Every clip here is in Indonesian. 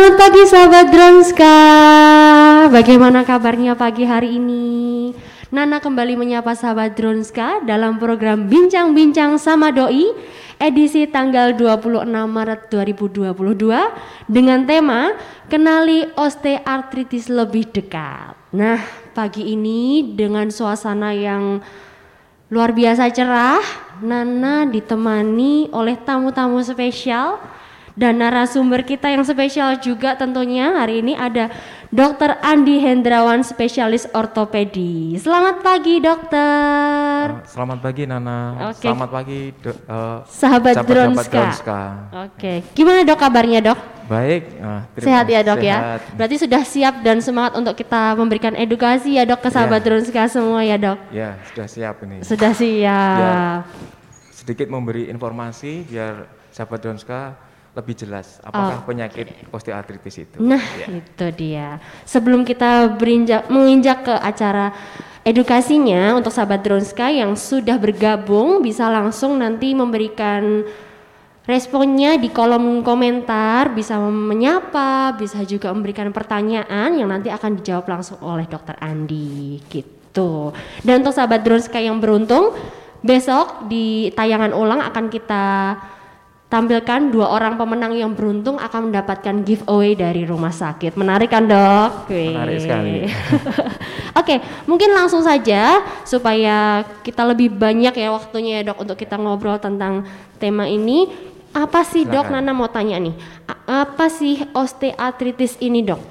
Selamat pagi sahabat Dronska. Bagaimana kabarnya pagi hari ini? Nana kembali menyapa sahabat Dronska dalam program Bincang-bincang sama doi edisi tanggal 26 Maret 2022 dengan tema Kenali osteoartritis lebih dekat. Nah, pagi ini dengan suasana yang luar biasa cerah, Nana ditemani oleh tamu-tamu spesial dan narasumber kita yang spesial juga tentunya hari ini ada Dr. Andi Hendrawan spesialis ortopedi. Selamat pagi dokter. Selamat pagi Nana. Oke. Selamat pagi do, uh, Sahabat Dronska. Dronska. Oke, gimana dok kabarnya dok? Baik. uh, Sehat ya dok ya. Sehat. Berarti sudah siap dan semangat untuk kita memberikan edukasi ya dok ke sahabat Ya. Dronska semua ya dok. Ya sudah siap ini. Sudah siap. Ya. Sedikit memberi informasi biar sahabat Dronska lebih jelas apakah penyakit osteoartritis itu. Nah, Ya. itu dia. Sebelum kita berinjak menginjak ke acara edukasinya untuk sahabat Dronska yang sudah bergabung bisa langsung nanti memberikan responnya di kolom komentar, bisa menyapa, bisa juga memberikan pertanyaan yang nanti akan dijawab langsung oleh Dokter Andi gitu. Dan untuk sahabat Dronska yang beruntung, besok di tayangan ulang akan kita tampilkan dua orang pemenang yang beruntung akan mendapatkan giveaway dari rumah sakit. Menarik kan dok? Wih. Menarik sekali. Oke, mungkin langsung saja supaya kita lebih banyak ya waktunya ya dok untuk kita ngobrol tentang tema ini. Apa sih dok? Silakan. Nana mau tanya nih. A- Apa sih osteoartritis ini dok?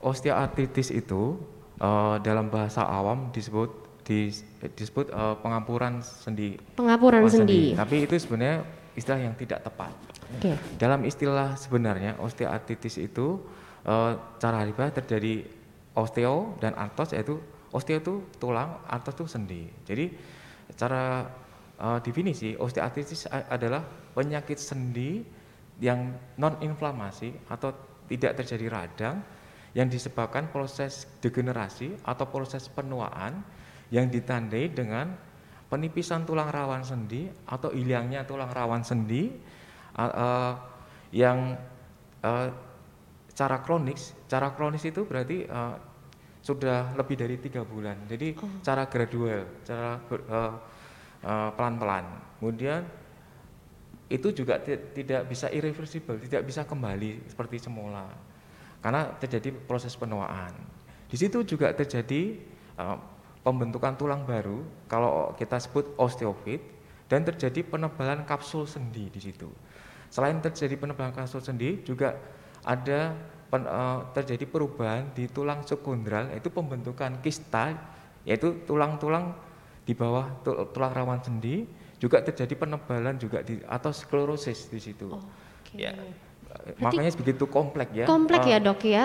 Osteoartritis itu uh, dalam bahasa awam disebut dis- disebut uh, pengampuran sendi. Pengapuran Oh, sendi. Tapi itu sebenarnya istilah yang tidak tepat. Oke. Dalam istilah sebenarnya osteoartritis itu eh, cara haribah terjadi osteo dan artos yaitu osteo itu tulang, artos itu sendi. Jadi cara eh, definisi osteoartritis adalah penyakit sendi yang non inflamasi atau tidak terjadi radang yang disebabkan proses degenerasi atau proses penuaan yang ditandai dengan penipisan tulang rawan sendi atau hilangnya tulang rawan sendi a- eh, yang eh, cara kronis, cara kronis itu berarti eh, sudah lebih dari tiga bulan. Jadi cara gradual, cara eh, eh, pelan-pelan. Kemudian itu juga ti- tidak bisa irreversible, tidak bisa kembali seperti semula karena terjadi proses penuaan. Di situ juga terjadi eh, pembentukan tulang baru, kalau kita sebut osteofit, dan terjadi penebalan kapsul sendi di situ. Selain terjadi penebalan kapsul sendi, juga ada pen- eh, terjadi perubahan di tulang subkondral, yaitu pembentukan kista, yaitu tulang-tulang di bawah tu- tulang rawan sendi, juga terjadi penebalan juga di atau sklerosis di situ. Oke. Ya. Makanya begitu kompleks ya. Komplek eh, ya dok ya?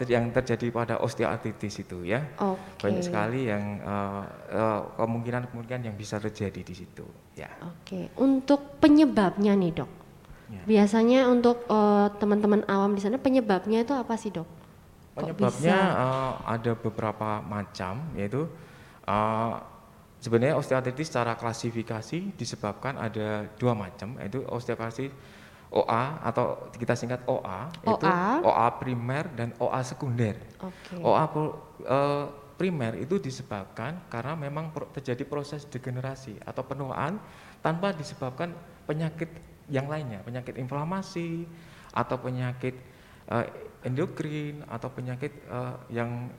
ter- yang terjadi pada osteoartritis itu ya. Oke. Banyak sekali yang eh, kemungkinan-kemungkinan yang bisa terjadi di situ. Ya. Oke, untuk penyebabnya nih dok. Ya. Biasanya untuk eh, teman-teman awam di sana penyebabnya itu apa sih dok? Kok Penyebabnya bisa? eh, ada beberapa macam yaitu eh, sebenarnya osteoartritis secara klasifikasi disebabkan ada dua macam yaitu osteoartritis OA atau kita singkat OA, itu OA. OA primer dan OA sekunder. Oke. OA pro- eh, primer itu disebabkan karena memang pro- terjadi proses degenerasi atau penuaan tanpa disebabkan penyakit yang lainnya, penyakit inflamasi atau penyakit eh, endokrin atau penyakit eh, yang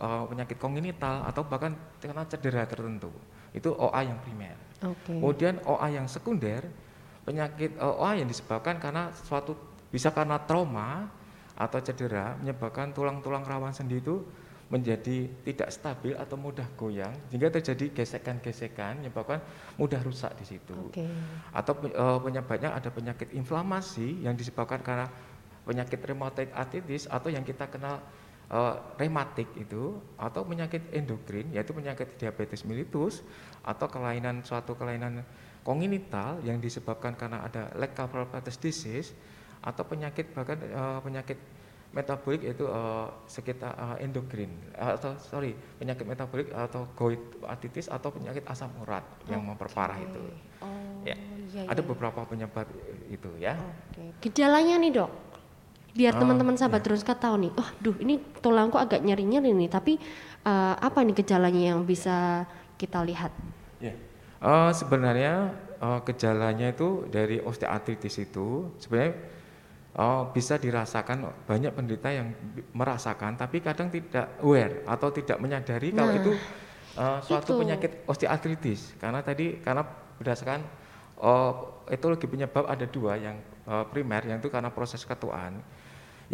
eh, penyakit kongenital atau bahkan karena cedera tertentu. Itu OA yang primer. Oke. Kemudian OA yang sekunder, penyakit OA yang disebabkan karena suatu bisa karena trauma atau cedera menyebabkan tulang-tulang rawan sendi itu menjadi tidak stabil atau mudah goyang sehingga terjadi gesekan-gesekan menyebabkan mudah rusak di situ. Oke. Atau eh, penyebabnya ada penyakit inflamasi yang disebabkan karena penyakit rheumatoid arthritis atau yang kita kenal eh, rematik itu atau penyakit endokrin yaitu penyakit diabetes mellitus atau kelainan suatu kelainan kongenital yang disebabkan karena ada leg calcified disease atau penyakit bahkan eh, penyakit metabolik yaitu eh, sekitar eh, endokrin atau sorry penyakit metabolik atau gout artritis atau penyakit asam urat yang memperparah itu. Oh, Ya. iya, Ada iya. beberapa penyebab itu ya. Oke. Gejalanya nih dok. Biar Ah, teman-teman sahabat iya. Drunska tahu nih, oh duh ini tulangku agak nyeri-nyeri nih, tapi eh, apa nih gejalanya yang bisa kita lihat? Eh, sebenarnya eh, gejalanya itu dari osteoartritis itu sebenarnya eh, bisa dirasakan banyak penderita yang merasakan tapi kadang tidak aware atau tidak menyadari kalau Nah, itu eh, suatu itu. penyakit osteoartritis karena tadi karena berdasarkan eh, etiologi penyebab ada dua yang eh, primer yang itu karena proses ketuaan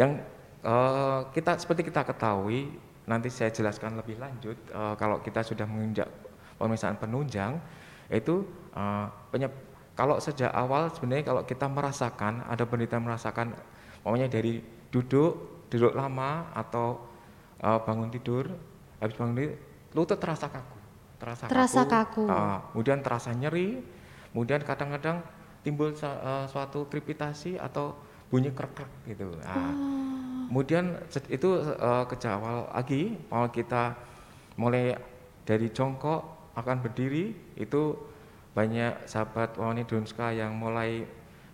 yang eh, kita seperti kita ketahui nanti saya jelaskan lebih lanjut eh, kalau kita sudah menginjak pemeriksaan penunjang itu eh, penyeb- kalau sejak awal sebenarnya kalau kita merasakan ada penderita merasakan pokoknya dari duduk duduk lama atau eh, bangun tidur habis bangun tidur lutut terasa kaku terasa, Terasa kaku. eh, kemudian terasa nyeri kemudian kadang-kadang timbul eh, suatu krepitasi atau bunyi krek-krek gitu Nah, kemudian se- itu eh, kejak awal lagi kalau kita mulai dari jongkok akan berdiri itu banyak sahabat Wani Dunska yang mulai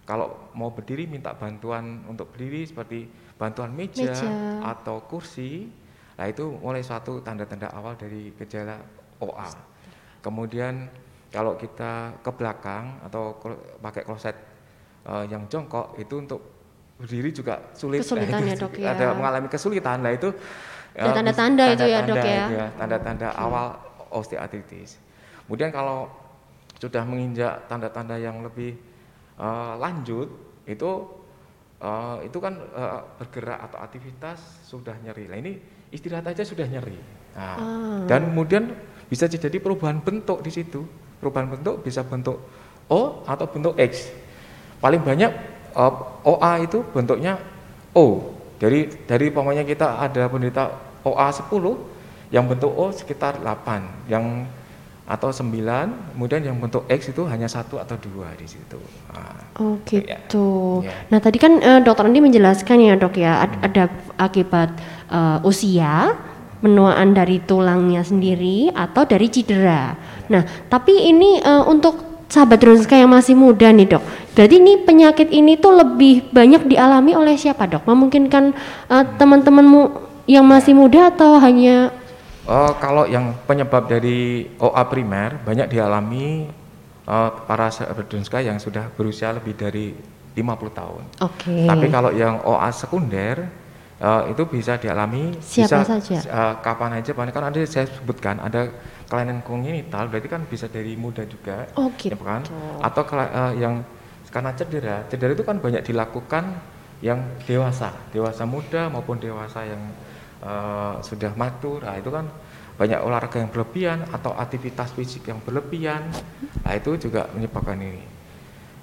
kalau mau berdiri minta bantuan untuk berdiri seperti bantuan meja, Meja. atau kursi nah itu mulai suatu tanda-tanda awal dari gejala OA kemudian kalau kita ke belakang atau pakai kloset eh, yang jongkok itu untuk berdiri juga sulit Kesulitan Nah, ya, Dok, ya. Ada mengalami kesulitan lah itu eh, tanda-tanda bis- itu ya, Dok, tanda-tanda ya? itu tanda-tanda awal osteoartritis. Kemudian kalau sudah menginjak tanda-tanda yang lebih eh, lanjut itu eh, itu kan eh, bergerak atau aktivitas sudah nyeri. Lah ini istirahat aja sudah nyeri. Nah, Ah. dan kemudian bisa terjadi perubahan bentuk di situ. Perubahan bentuk bisa bentuk O atau bentuk X. Paling banyak eh, OA itu bentuknya O. Dari dari pokoknya kita ada penderita OA 10 yang bentuk O sekitar 8 yang atau 9 kemudian yang bentuk X itu hanya satu atau dua di situ Nah, Oh Ya. gitu. Ya. Nah tadi kan eh, dokter Andi menjelaskan ya dok ya ad- ada akibat eh, usia, penuaan dari tulangnya sendiri atau dari cedera. Nah tapi ini eh, untuk sahabat Drunska yang masih muda nih dok, berarti ini penyakit ini tuh lebih banyak dialami oleh siapa dok? Memungkinkan eh, teman-temanmu yang masih muda atau hanya Oh, kalau yang penyebab dari OA primer banyak dialami eh, para Dunska yang sudah berusia lebih dari 50 tahun. Oke. Tapi kalau yang OA sekunder eh, itu bisa dialami Siapa bisa, saja? eh, kapan aja, bahkan kan ada saya sebutkan ada kelainan kongenital, berarti kan bisa dari muda juga, Oh ya gitu. kan? Atau kela- eh, yang karena cedera, cedera itu kan banyak dilakukan yang dewasa, dewasa muda maupun dewasa yang eh, sudah matur, nah itu kan banyak olahraga yang berlebihan atau aktivitas fisik yang berlebihan, nah itu juga menyebabkan ini.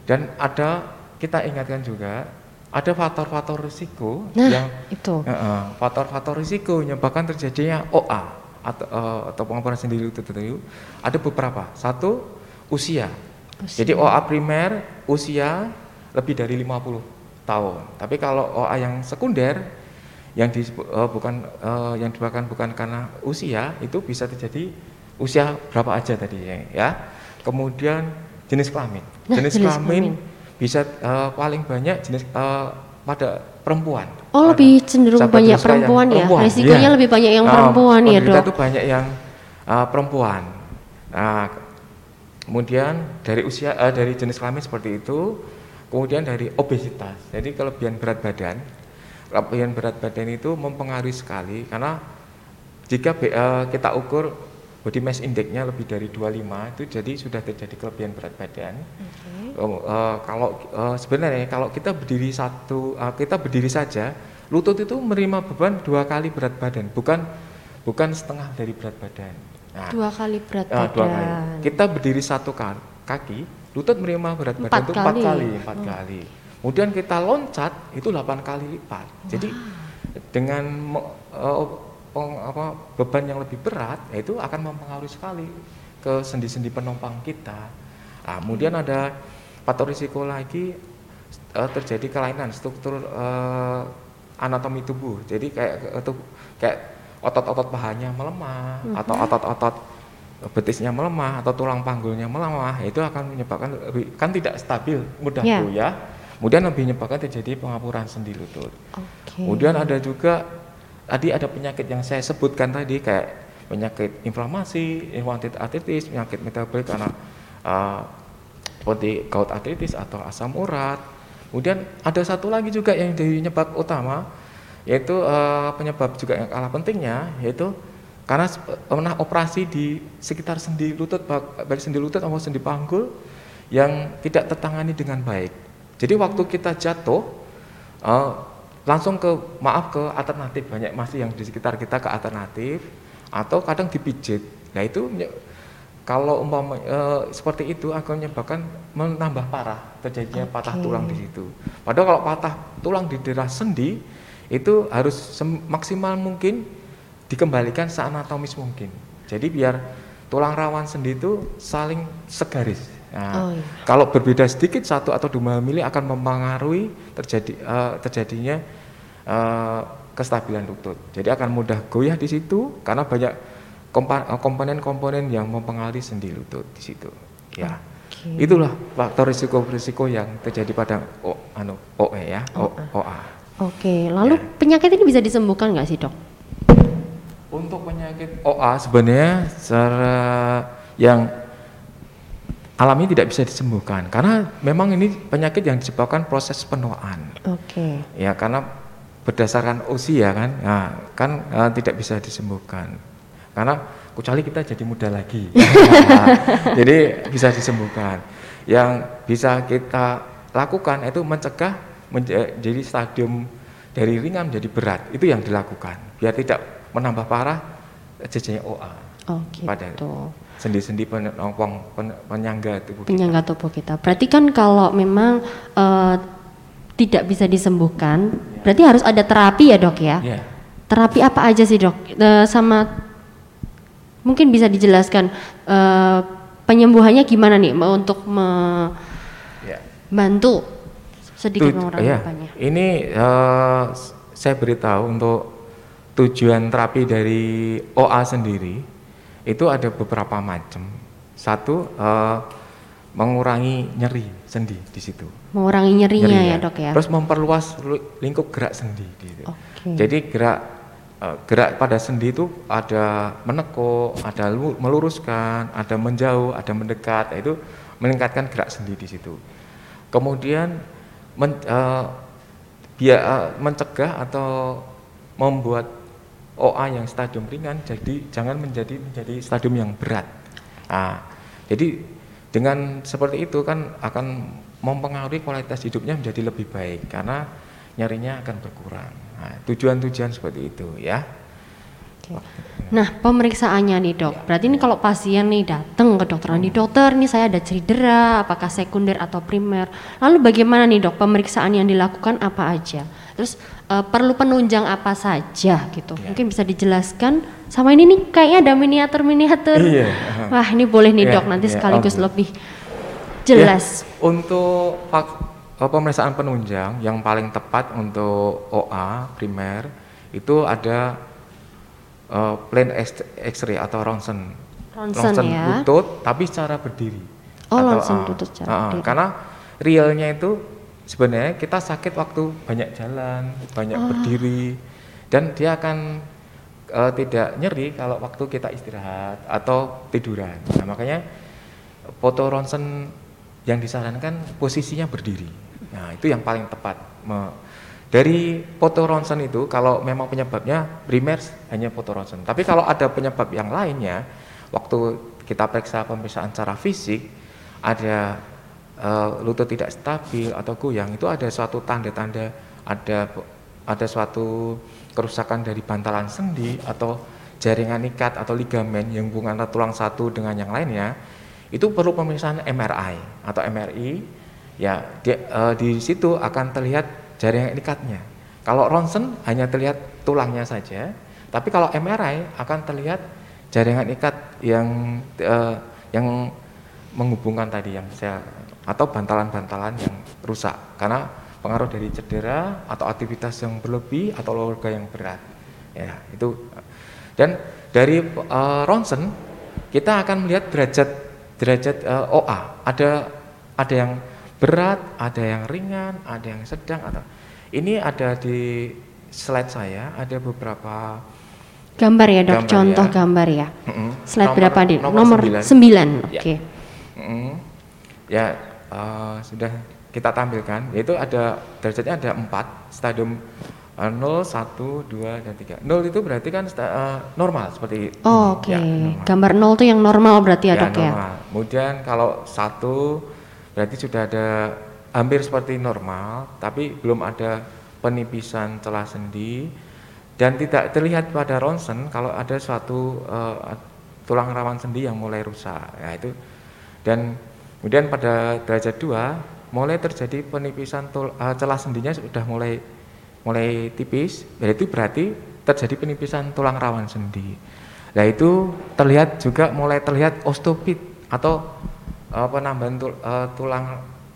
Dan ada kita ingatkan juga ada faktor-faktor risiko Nah yang itu. eh, faktor-faktor risiko menyebabkan terjadinya OA atau eh, atau pengampunan sendiri itu itu ada beberapa. Satu usia. Usia. Jadi OA primer usia lebih dari 50 tahun. Tapi kalau OA yang sekunder yang di, eh, bukan eh, yang disebabkan bukan karena usia itu bisa terjadi usia berapa aja tadi ya. ya. Kemudian jenis kelamin. Nah, jenis, jenis kelamin, kelamin. bisa eh, paling banyak jenis eh, pada perempuan. Oh Pada lebih cenderung banyak yang perempuan ya, perempuan, resikonya iya. lebih banyak yang perempuan ya penderita dok. itu banyak yang uh, perempuan. Nah, kemudian dari usia uh, dari jenis kelamin seperti itu, kemudian dari obesitas. Jadi kelebihan berat badan, kelebihan berat badan itu mempengaruhi sekali karena jika uh, kita ukur body mass index-nya lebih dari 25 itu jadi sudah terjadi kelebihan berat badan. Oh, eh, kalau eh, sebenarnya kalau kita berdiri satu eh, kita berdiri saja lutut itu menerima beban dua kali berat badan bukan bukan setengah dari berat badan nah, Dua kali berat eh, dua kali. badan. kita berdiri satu ka- kaki lutut menerima berat badan Empat itu empat kali. kali empat kali kemudian kita loncat itu 8 kali lipat. Jadi dengan peng- apa, beban yang lebih berat ya itu akan mempengaruhi sekali ke sendi-sendi penopang kita. Nah, kemudian ada faktor risiko lagi eh, terjadi kelainan struktur eh, anatomi tubuh. Jadi kayak itu kayak otot-otot pahanya melemah atau otot-otot betisnya melemah atau tulang panggulnya melemah itu akan menyebabkan kan tidak stabil mudah Ya. goyah Kemudian lebih menyebabkan terjadi pengapuran sendi lutut. Oke. Kemudian ada juga tadi ada penyakit yang saya sebutkan tadi kayak penyakit inflamasi, inflamasi artritis, penyakit metabolik karena uh, seperti gout artritis atau asam urat. Kemudian ada satu lagi juga yang jadi penyebab utama yaitu uh, penyebab juga yang kalah pentingnya yaitu karena pernah operasi di sekitar sendi lutut baik sendi lutut atau sendi panggul yang tidak tertangani dengan baik. Jadi waktu kita jatuh uh, langsung ke maaf ke alternatif banyak masih yang di sekitar kita ke alternatif atau kadang dipijit. Nah itu kalau umpama uh, seperti itu akan menyebabkan menambah parah terjadinya okay. patah tulang di situ. Padahal kalau patah tulang di daerah sendi itu harus maksimal mungkin dikembalikan seanatomis mungkin. Jadi biar tulang rawan sendi itu saling segaris. Nah, oh, iya. Kalau berbeda sedikit satu atau dua mili akan mempengaruhi terjadi uh, terjadinya uh, kestabilan lutut. Jadi akan mudah goyah di situ karena banyak eh, komponen-komponen yang mempengaruhi sendi lutut di situ. Ya, okay. itulah faktor risiko-risiko yang terjadi pada o, anu OE ya, o, OA. Oke, okay. lalu ya. penyakit ini bisa disembuhkan nggak sih dok? Untuk penyakit OA sebenarnya secara yang alami tidak bisa disembuhkan karena memang ini penyakit yang disebabkan proses penuaan. Oke. Okay. Ya karena berdasarkan usia kan, nah, kan uh, tidak bisa disembuhkan karena kecuali kita jadi muda lagi, nah, jadi bisa disembuhkan. Yang bisa kita lakukan itu mencegah menjadi stadium dari ringan menjadi berat itu yang dilakukan biar tidak menambah parah jadinya OA. Oh gitu. Pada sendi-sendi penopang penyangga tubuh penyangga kita. tubuh kita. Berarti kan kalau memang uh, tidak bisa disembuhkan, ya. berarti harus ada terapi ya dok ya? ya. Terapi apa aja sih dok? Uh, sama mungkin bisa dijelaskan uh, penyembuhannya gimana nih untuk membantu ya. sedikit mengurangi ya. Ini uh, saya beritahu untuk tujuan terapi dari OA sendiri itu ada beberapa macam. Satu uh, mengurangi nyeri sendi di situ. Mengurangi nyerinya nyeri, ya, ya dok ya. Terus memperluas lingkup gerak sendi. Gitu. Okay. Jadi gerak uh, gerak pada sendi itu ada menekuk, ada meluruskan, ada menjauh, ada mendekat. Itu meningkatkan gerak sendi di situ. Kemudian men, uh, biar uh, mencegah atau membuat OA yang stadium ringan jadi jangan menjadi menjadi stadium yang berat. Nah, jadi dengan seperti itu kan akan mempengaruhi kualitas hidupnya menjadi lebih baik karena nyarinya akan berkurang. Nah, tujuan-tujuan seperti itu ya. Nah, pemeriksaannya nih dok, ya. berarti ini kalau pasien nih datang ke dokter, nih dokter, nih saya ada cedera, apakah sekunder atau primer. Lalu bagaimana nih dok, pemeriksaan yang dilakukan apa aja? Terus uh, perlu penunjang apa saja gitu? Ya. Mungkin bisa dijelaskan. Sama ini nih kayaknya ada miniatur-miniatur. Iya. Wah ini boleh nih ya, dok, nanti ya, sekaligus okay. lebih jelas. Ya, untuk uh, pemeriksaan penunjang yang paling tepat untuk OA primer itu ada uh, plain X-ray atau ronsen. Ronsen, ronsen ya. lutut tapi secara berdiri. Oh, atau, ronsen uh, lutut secara uh, berdiri. Karena realnya itu sebenarnya kita sakit waktu banyak jalan, banyak oh. berdiri dan dia akan uh, tidak nyeri kalau waktu kita istirahat atau tiduran. Nah, makanya foto ronsen yang disarankan posisinya berdiri. Nah, itu yang paling tepat. Dari foto ronsen itu kalau memang penyebabnya primer hanya foto ronsen. Tapi kalau ada penyebab yang lainnya, waktu kita periksa pemeriksaan secara fisik ada uh, lutut tidak stabil atau goyang itu ada suatu tanda-tanda ada ada suatu kerusakan dari bantalan sendi atau jaringan ikat atau ligamen yang hubungan antara tulang satu dengan yang lainnya itu perlu pemeriksaan MRI atau MRI ya di, uh, di situ akan terlihat jaringan ikatnya. Kalau ronsen hanya terlihat tulangnya saja, tapi kalau MRI akan terlihat jaringan ikat yang uh, yang menghubungkan tadi yang saya atau bantalan-bantalan yang rusak karena pengaruh dari cedera atau aktivitas yang berlebih atau olahraga yang berat. Ya, itu dan dari uh, ronsen kita akan melihat derajat derajat uh, OA. Ada ada yang berat, ada yang ringan, ada yang sedang atau ini ada di slide saya ada beberapa gambar ya dok, Gambar contoh ya. gambar ya. Mm-mm. Slide Nomor- berapa di? nomor Nomor sembilan. 9. Oke. Ya. Mm. Ya, eh, sudah kita tampilkan. Yaitu ada derajatnya ada empat stadium eh, 0, 1, 2, dan 3. 0 itu berarti kan eh, normal seperti Oh, ini. Oke. Ya, normal. Gambar 0 tuh yang normal berarti ya, Ya, dok ya. normal. Kemudian kalau satu berarti sudah ada hampir seperti normal, tapi belum ada penipisan celah sendi dan tidak terlihat pada ronsen kalau ada suatu eh, tulang rawan sendi yang mulai rusak. Ya itu. Dan kemudian pada derajat 2 mulai terjadi penipisan tul- eh, celah sendinya sudah mulai mulai tipis, itu berarti terjadi penipisan tulang rawan sendi. Nah itu terlihat juga mulai terlihat osteopit atau eh, penambahan tul- eh, tulang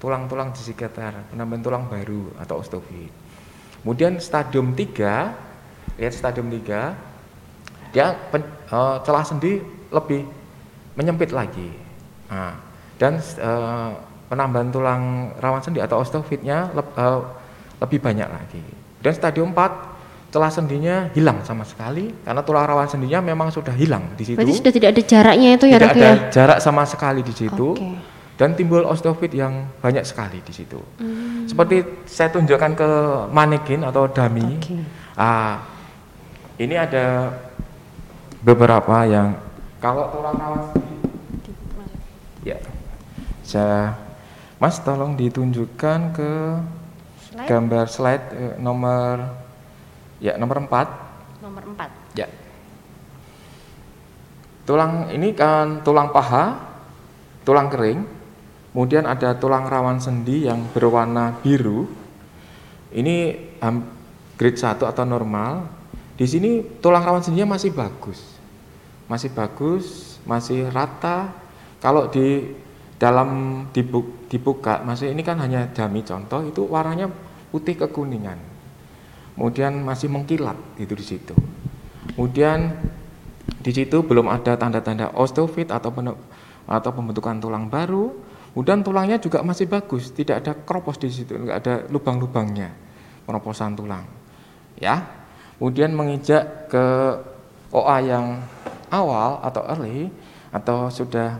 tulang-tulang di sekitar, penambahan tulang baru atau osteopit. Kemudian stadium 3, lihat stadium 3, dia pen- eh, celah sendi lebih menyempit lagi. Nah, dan eh, penambahan tulang rawan sendi atau osteofitnya leb- eh, lebih banyak lagi. Dan stadium 4 celah sendinya hilang sama sekali karena tulang rawan sendinya memang sudah hilang di situ. Berarti sudah tidak ada jaraknya itu ya Tidak ada ya. jarak sama sekali di situ. Oke. Dan timbul osteofit yang banyak sekali di situ. Hmm. Seperti saya tunjukkan ke manekin atau dummy. Oke. Ah, ini ada beberapa yang kalau tulang rawan sendi saya Mas tolong ditunjukkan ke Slide? gambar slide eh, nomor ya nomor 4 nomor 4. ya. Tulang ini kan tulang paha tulang kering. Kemudian ada tulang rawan sendi yang berwarna biru. Ini ham- grade 1 atau normal. Di sini tulang rawan sendinya masih bagus. Masih bagus masih rata. Kalau di dalam dibu- dibuka masih ini kan hanya dummy contoh itu warnanya putih kekuningan. Kemudian masih mengkilat gitu di situ. Kemudian di situ belum ada tanda-tanda osteofit atau atau pembentukan tulang baru. Kemudian tulangnya juga masih bagus tidak ada kropos di situ nggak ada lubang-lubangnya peroposan tulang. Ya. Kemudian menginjak ke OA yang awal atau early atau sudah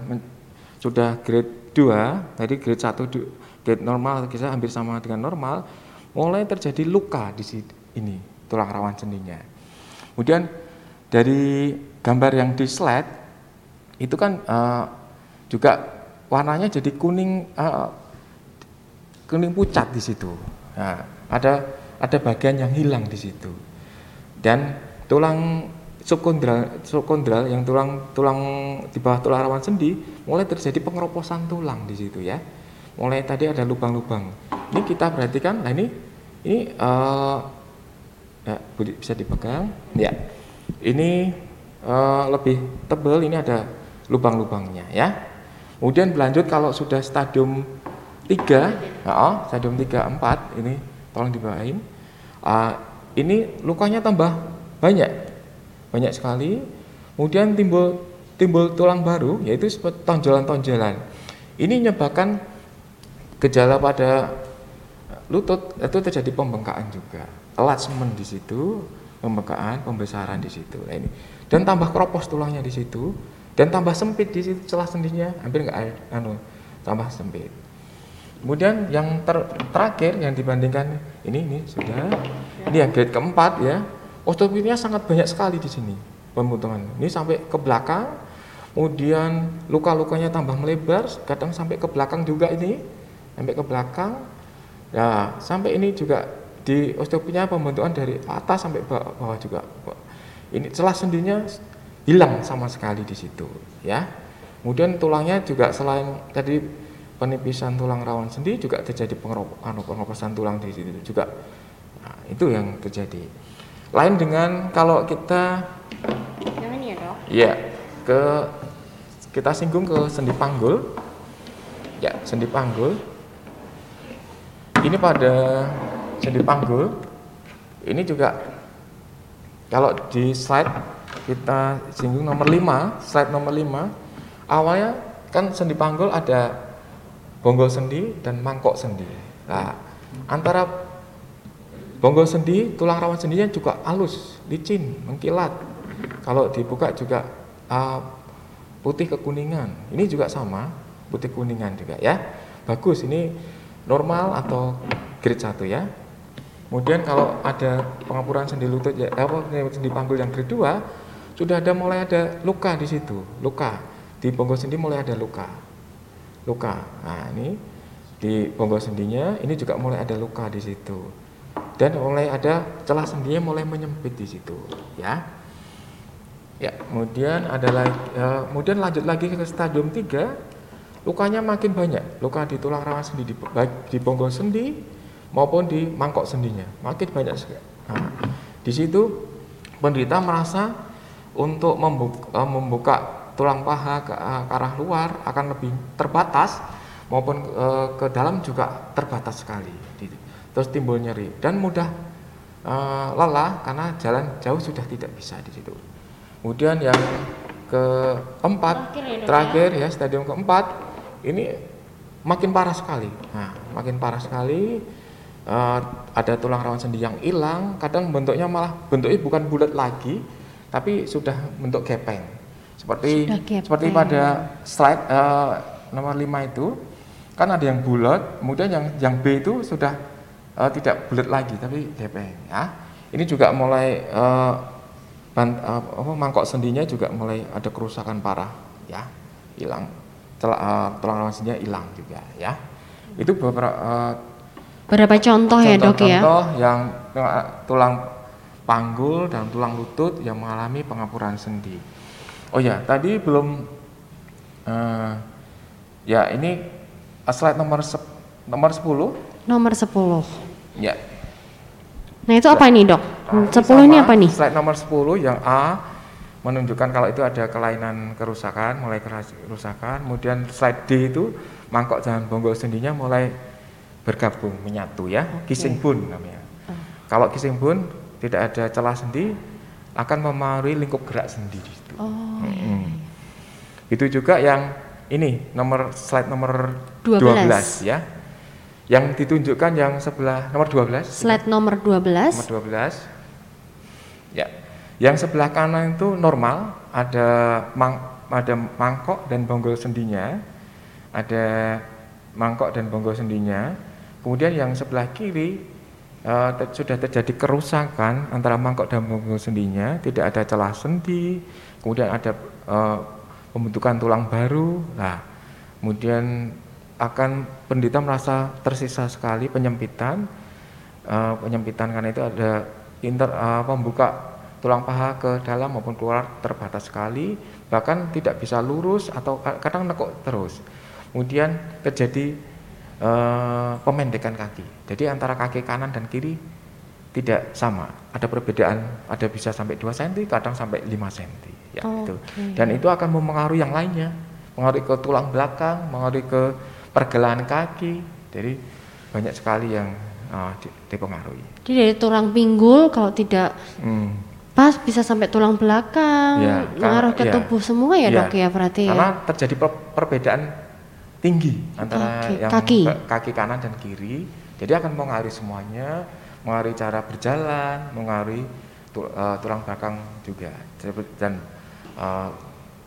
sudah grade 2 jadi grade 1 du- grade normal kita hampir sama dengan normal mulai terjadi luka di situ ini tulang rawan sendinya kemudian dari gambar yang di slide itu kan eh, juga warnanya jadi kuning eh, kuning pucat di situ. Nah, ada ada bagian yang hilang di situ. Dan tulang subkondral subkondral yang tulang tulang di bawah tulang rawan sendi mulai terjadi pengeroposan tulang di situ ya. Mulai tadi ada lubang-lubang. Ini kita perhatikan, nah ini ini eh, ya, bisa dipegang, ya. Ini eh, lebih tebal, ini ada lubang-lubangnya ya. Kemudian berlanjut kalau sudah stadium 3, oh, stadium 3, 4, ini tolong dibawain. Ah, ini lukanya tambah banyak, banyak sekali. Kemudian timbul timbul tulang baru, yaitu tonjolan-tonjolan. Ini menyebabkan gejala pada lutut itu terjadi pembengkakan juga, enlargement di situ, pembengkakan, pembesaran di situ. Nah, ini dan tambah keropos tulangnya di situ dan tambah sempit di situ celah sendinya hampir nggak anu tambah sempit. Kemudian yang ter- terakhir yang dibandingkan ini ini sudah ini yang grade keempat ya osteopitnya sangat banyak sekali di sini pembentukan. Ini sampai ke belakang kemudian luka-lukanya tambah melebar kadang sampai ke belakang juga ini sampai ke belakang. Ya sampai ini juga di osteopitnya pembentukan dari atas sampai bawah, juga. Ini celah sendinya hilang sama sekali di situ ya. Kemudian tulangnya juga selain tadi penipisan tulang rawan sendi juga terjadi pengerop- anu, pengeroposan tulang di situ juga. Nah, itu yang terjadi lain dengan kalau kita Yang ini ya dok. ya ke kita singgung ke sendi panggul ya sendi panggul ini pada sendi panggul ini juga kalau di slide kita singgung nomor 5 slide nomor 5 awalnya kan sendi panggul ada bonggol sendi dan mangkok sendi. Nah, antara bonggol sendi, tulang rawan sendinya juga halus, licin, mengkilat. Kalau dibuka juga uh, putih kekuningan. Ini juga sama, putih kuningan juga ya. Bagus, ini normal atau grade 1 ya. Kemudian kalau ada pengapuran sendi lutut ya apa sendi panggul yang grade 2 sudah ada mulai ada luka di situ, luka. Di bonggol sendi mulai ada luka. Luka. Nah, ini di bonggol sendinya ini juga mulai ada luka di situ. Dan mulai ada celah sendinya mulai menyempit di situ, ya. Ya, kemudian ada lagi ya, kemudian lanjut lagi ke stadium 3 lukanya makin banyak. Luka di tulang rawan sendi di, baik di bonggol sendi maupun di mangkok sendinya makin banyak sekali. Nah, di situ penderita merasa untuk membuka, uh, membuka tulang paha ke, uh, ke arah luar akan lebih terbatas maupun uh, ke dalam juga terbatas sekali. Terus timbul nyeri dan mudah uh, lelah karena jalan jauh sudah tidak bisa di situ. Kemudian yang keempat terakhir ya, terakhir ya stadium keempat ini makin parah sekali. Nah, makin parah sekali uh, ada tulang rawan sendi yang hilang, kadang bentuknya malah bentuknya bukan bulat lagi, tapi sudah bentuk gepeng. Seperti gepeng. seperti pada slide uh, nomor 5 itu kan ada yang bulat, kemudian yang yang B itu sudah uh, tidak bulat lagi tapi gepeng ya. Ini juga mulai uh, ban, uh, apa, mangkok sendinya juga mulai ada kerusakan parah ya, hilang. Uh, tulang sendinya hilang juga ya. Itu beberapa uh, Berapa contoh, contoh ya dok contoh ya? Contoh yang tulang panggul dan tulang lutut yang mengalami pengapuran sendi. Oh ya, tadi belum uh, ya ini slide nomor se nomor 10. Nomor 10. Ya. Nah, itu apa ini, Dok? Nah, 10 sama, ini apa nih? Slide nomor 10 yang A menunjukkan kalau itu ada kelainan kerusakan, mulai kerusakan. Kemudian slide D itu mangkok dan bonggol sendinya mulai bergabung menyatu ya okay. kissing bone namanya uh. kalau kissing bone tidak ada celah sendi akan memengaruhi lingkup gerak sendi itu oh, hmm. itu juga yang ini nomor slide nomor 12, 12 ya yang ditunjukkan yang sebelah nomor 12 slide nomor 12 nomor 12 ya. Yang sebelah kanan itu normal. Ada mang, ada mangkok dan bonggol sendinya. Ada mangkok dan bonggol sendinya. Kemudian yang sebelah kiri uh, te sudah terjadi kerusakan antara mangkok dan bonggol sendinya, tidak ada celah sendi, kemudian ada uh, pembentukan tulang baru. Nah, kemudian akan penderita merasa tersisa sekali penyempitan, uh, penyempitan karena itu ada inter, uh, pembuka tulang paha ke dalam maupun keluar terbatas sekali, bahkan tidak bisa lurus atau kadang nekuk terus. Kemudian terjadi Eh, pemendekan kaki. Jadi antara kaki kanan dan kiri tidak sama. Ada perbedaan, ada bisa sampai 2 cm, kadang sampai 5 cm. Ya, oh, itu. Okay. Dan itu akan mempengaruhi yang lainnya, mengaruhi ke tulang belakang, mengaruhi ke pergelangan kaki. Jadi banyak sekali yang uh, dipengaruhi. Jadi dari tulang pinggul kalau tidak hmm. pas bisa sampai tulang belakang, ya, mengaruh ke ya, tubuh semua ya, ya dok ya berarti. Karena ya? terjadi per perbedaan tinggi antara okay. yang kaki. kaki kanan dan kiri. Jadi akan mengaruhi semuanya, mengaruhi cara berjalan, mengaruhi uh, tulang belakang juga dan uh,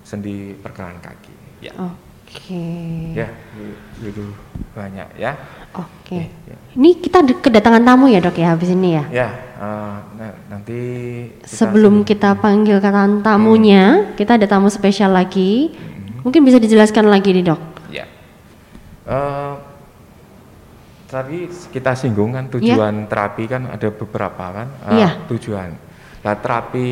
sendi pergelangan kaki. Ya. Oke. Okay. Ya, itu banyak ya. Oke. Okay. Ya, ya. Ini kita kedatangan tamu ya dok ya habis ini ya? Ya, uh, nanti. Kita Sebelum kita panggil kata tamunya, hmm. kita ada tamu spesial lagi. Hmm. Mungkin bisa dijelaskan lagi nih dok. Uh, tadi kita singgung kan tujuan yeah. terapi kan ada beberapa kan uh, yeah. tujuan. Nah terapi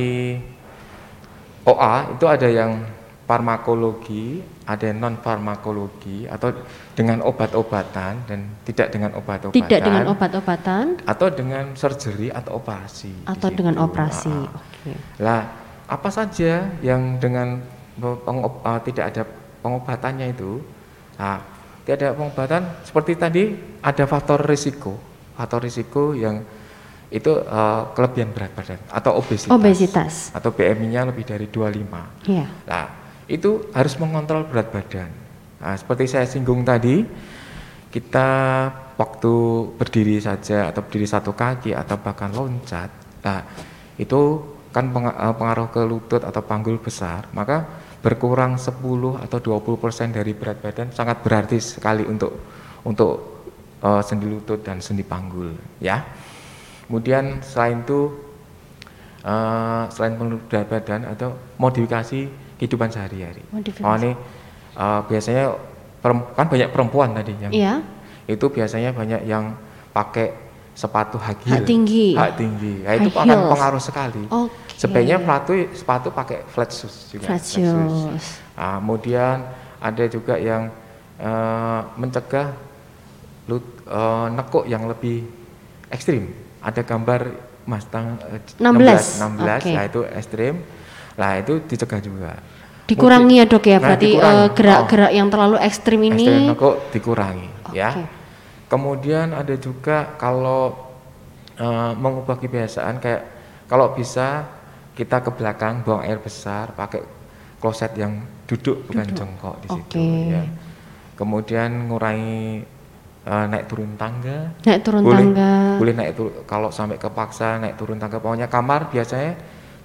OA itu ada yang farmakologi, ada yang non farmakologi atau dengan obat-obatan dan tidak dengan obat-obatan. Tidak dengan obat-obatan. Atau dengan surgery atau operasi. Atau dengan operasi. Nah, Oke. Okay. Lah apa saja yang dengan uh, tidak ada pengobatannya itu? Nah, ada pengobatan seperti tadi ada faktor risiko faktor risiko yang itu uh, kelebihan berat badan atau obesitas, obesitas. atau BMI-nya lebih dari 25 yeah. nah itu harus mengontrol berat badan nah, seperti saya singgung tadi kita waktu berdiri saja atau berdiri satu kaki atau bahkan loncat, nah itu kan eh, pengaruh ke lutut atau panggul besar, maka berkurang 10 atau 20 persen dari berat badan sangat berarti sekali untuk untuk eh, sendi lutut dan sendi panggul, ya. Kemudian selain itu eh, selain penurunan berat badan atau modifikasi kehidupan sehari-hari. Modifikasi. Oh ini eh, biasanya kan banyak perempuan tadi yang Iya. itu biasanya banyak yang pakai sepatu heel, Hak tinggi. hak tinggi. Nah, itu High akan pengaruh sekali. Oke. Sebaiknya sepatu sepatu pakai flat shoes juga. Flat shoes. Nah, kemudian ada juga yang eh, mencegah lut, eh, nekuk yang lebih ekstrim. Ada gambar Mustang eh, 16, 16, oke. nah itu ekstrim. Nah itu dicegah juga. Dikurangi ya dok ya, Nah, berarti eh, gerak-gerak yang terlalu ekstrim Ekstrim ini. nekuk dikurangi, ya. Oke. Kemudian ada juga kalau eh, mengubah kebiasaan kayak kalau bisa kita ke belakang buang air besar pakai kloset yang duduk bukan jongkok di situ Oke. ya. Kemudian ngurangi eh, naik turun tangga. Naik turun boleh, tangga. Boleh naik turun kalau sampai kepaksa naik turun tangga pokoknya kamar biasanya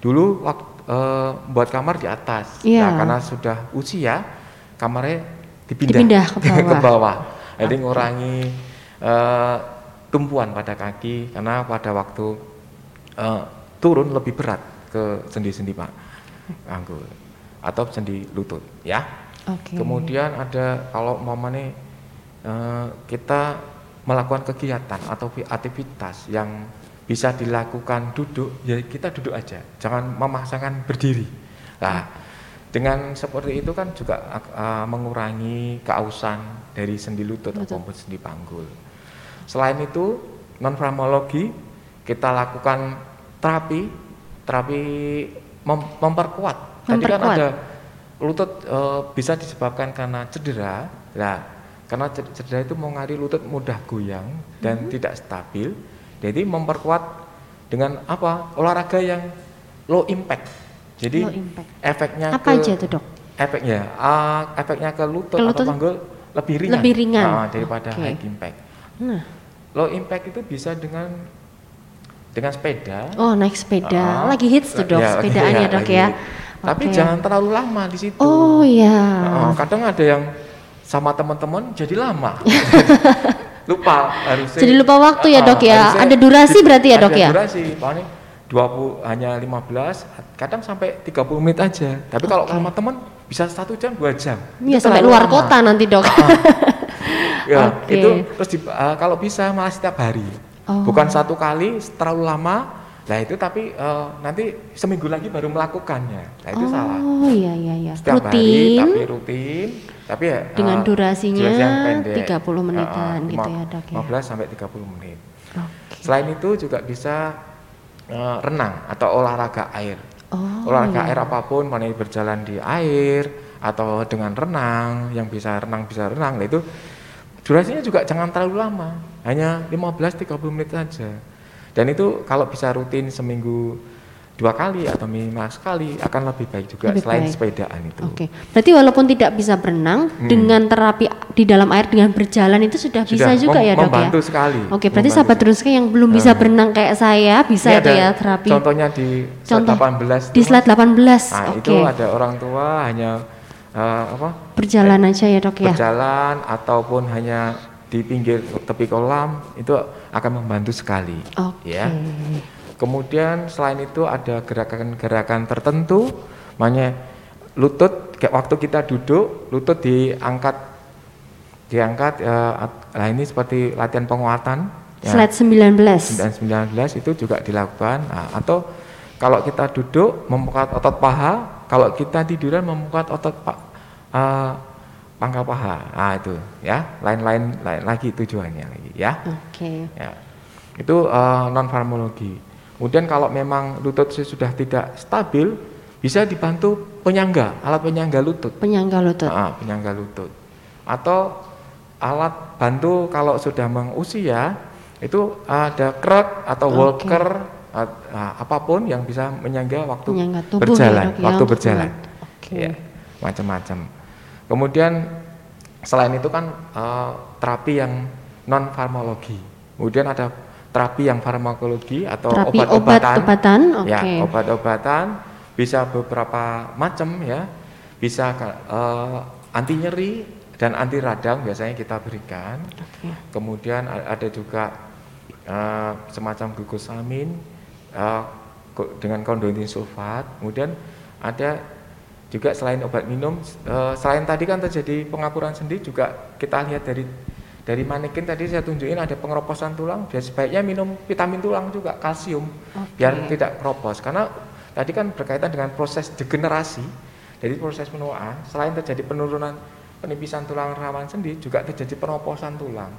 dulu waktu eh, buat kamar di atas. Iya. Nah, karena sudah usia kamarnya dipindah, Dipindah ke bawah. bawah. Jadi ngurangi eh, tumpuan pada kaki karena pada waktu eh, turun lebih berat ke sendi-sendi Pak Anggul atau sendi lutut ya. Oke. Kemudian ada kalau umpamanya eh, kita melakukan kegiatan atau aktivitas yang bisa dilakukan duduk, ya kita duduk aja, jangan memaksakan berdiri. Nah, dengan seperti itu kan juga eh, mengurangi keausan dari sendi lutut ataupun sendi panggul. Selain itu, non farmakologi kita lakukan terapi, terapi mem- memperkuat. Tadi kan Memperkuat. ada lutut eh, bisa disebabkan karena cedera. Lah, karena ced- cedera itu mengaruhi lutut mudah goyang dan Mhm. tidak stabil. Jadi memperkuat dengan apa? Olahraga yang low impact. Jadi Low impact. efeknya Apa ke aja tuh dok? efeknya ah, efeknya ke lutut, Ke lutut atau panggul lebih ringan, lebih ringan. Ah, daripada Oke. high impact. Nah, Low impact itu bisa dengan dengan sepeda. oh naik sepeda, Ah, lagi hits tuh dok, ya, sepedaan iya, ya dok ya. hits. Tapi jangan terlalu lama di situ. Oh iya. Ah, kadang ada yang sama teman-teman jadi lama. lupa harusnya. Jadi lupa waktu ya, Ah, Dok, ya? Ada durasi berarti ya, Dok, ada ya? durasi, paling 20 hanya 15, kadang sampai 30 menit aja. Tapi kalau Oke. sama teman bisa satu jam, dua jam. Iya Itu sampai luar lama. kota nanti dok. Ya, Oke. itu terus di, eh, kalau bisa malah setiap hari. Oh. Bukan satu kali terlalu lama. Nah, itu tapi eh, nanti seminggu lagi baru melakukannya. Nah, itu salah. oh iya iya iya. Setiap hari Rutin tapi rutin, tapi ya dengan eh, durasinya durasi yang pendek. 30 menitan Eh, gitu ya dok ya. 15 sampai 30 menit. Oke. Selain itu juga bisa eh, renang atau olahraga air. Oh, olahraga iya. air apa pun, mana berjalan di air atau dengan renang, yang bisa renang bisa renang, nah itu durasinya juga jangan terlalu lama, hanya 15-30 menit saja. Dan itu kalau bisa rutin seminggu dua kali atau minimal sekali akan lebih baik juga Lebih selain baik. sepedaan itu. Oke. Berarti walaupun tidak bisa berenang Hmm. dengan terapi di dalam air dengan berjalan itu sudah, bisa Sudah juga mem- ya dok ya. membantu sekali. Oke, berarti membantu sahabat. Ruska yang belum bisa Nah. berenang kayak saya bisa Ini itu ada ya terapi. Contohnya di slide Contoh 18 di slide 18. Nah, Oke. itu ada orang tua hanya eh, apa? Berjalan aja ya dok ya. berjalan ataupun hanya di pinggir tepi kolam itu akan membantu sekali. Oke. Ya. Kemudian selain itu ada gerakan-gerakan tertentu, makanya lutut kayak waktu kita duduk, lutut diangkat diangkat at- nah ini seperti latihan penguatan ya. Slide 19. 9 19 itu juga dilakukan Nah, atau kalau kita duduk membuka otot paha kalau kita tiduran membuka otot pa, eh, pangkal paha nah itu ya lain-lain lain lagi tujuannya lagi ya Oke. ya itu non farmakologi kemudian kalau memang lutut sudah tidak stabil bisa dibantu penyangga alat penyangga lutut Penyangga lutut. Ah, penyangga lutut. Atau alat bantu kalau sudah mengusia itu ada krek atau Oke. walker ah, apa pun yang bisa menyangga waktu tubuh ya, berjalan, Dok, ya, waktu berjalan. Oke. Ya, macam-macam. Kemudian selain itu kan uh, terapi yang non farmakologi. Kemudian ada terapi yang farmakologi atau obat-obatan. Obat-obatan, Ya, obat-obatan bisa beberapa macam ya. Bisa uh, anti nyeri dan anti radang biasanya kita berikan. Okay. Kemudian ada juga uh, semacam glukosamin uh, dengan kondroitin sulfat. Kemudian ada juga selain obat minum, uh, selain tadi kan terjadi pengapuran sendi juga kita lihat dari dari manekin tadi saya tunjukin ada pengeroposan tulang, biar sebaiknya minum vitamin tulang juga kalsium okay. biar tidak keropos karena tadi kan berkaitan dengan proses degenerasi dari proses penuaan. Selain terjadi penurunan penipisan tulang rawan sendi juga terjadi pengeroposan tulang.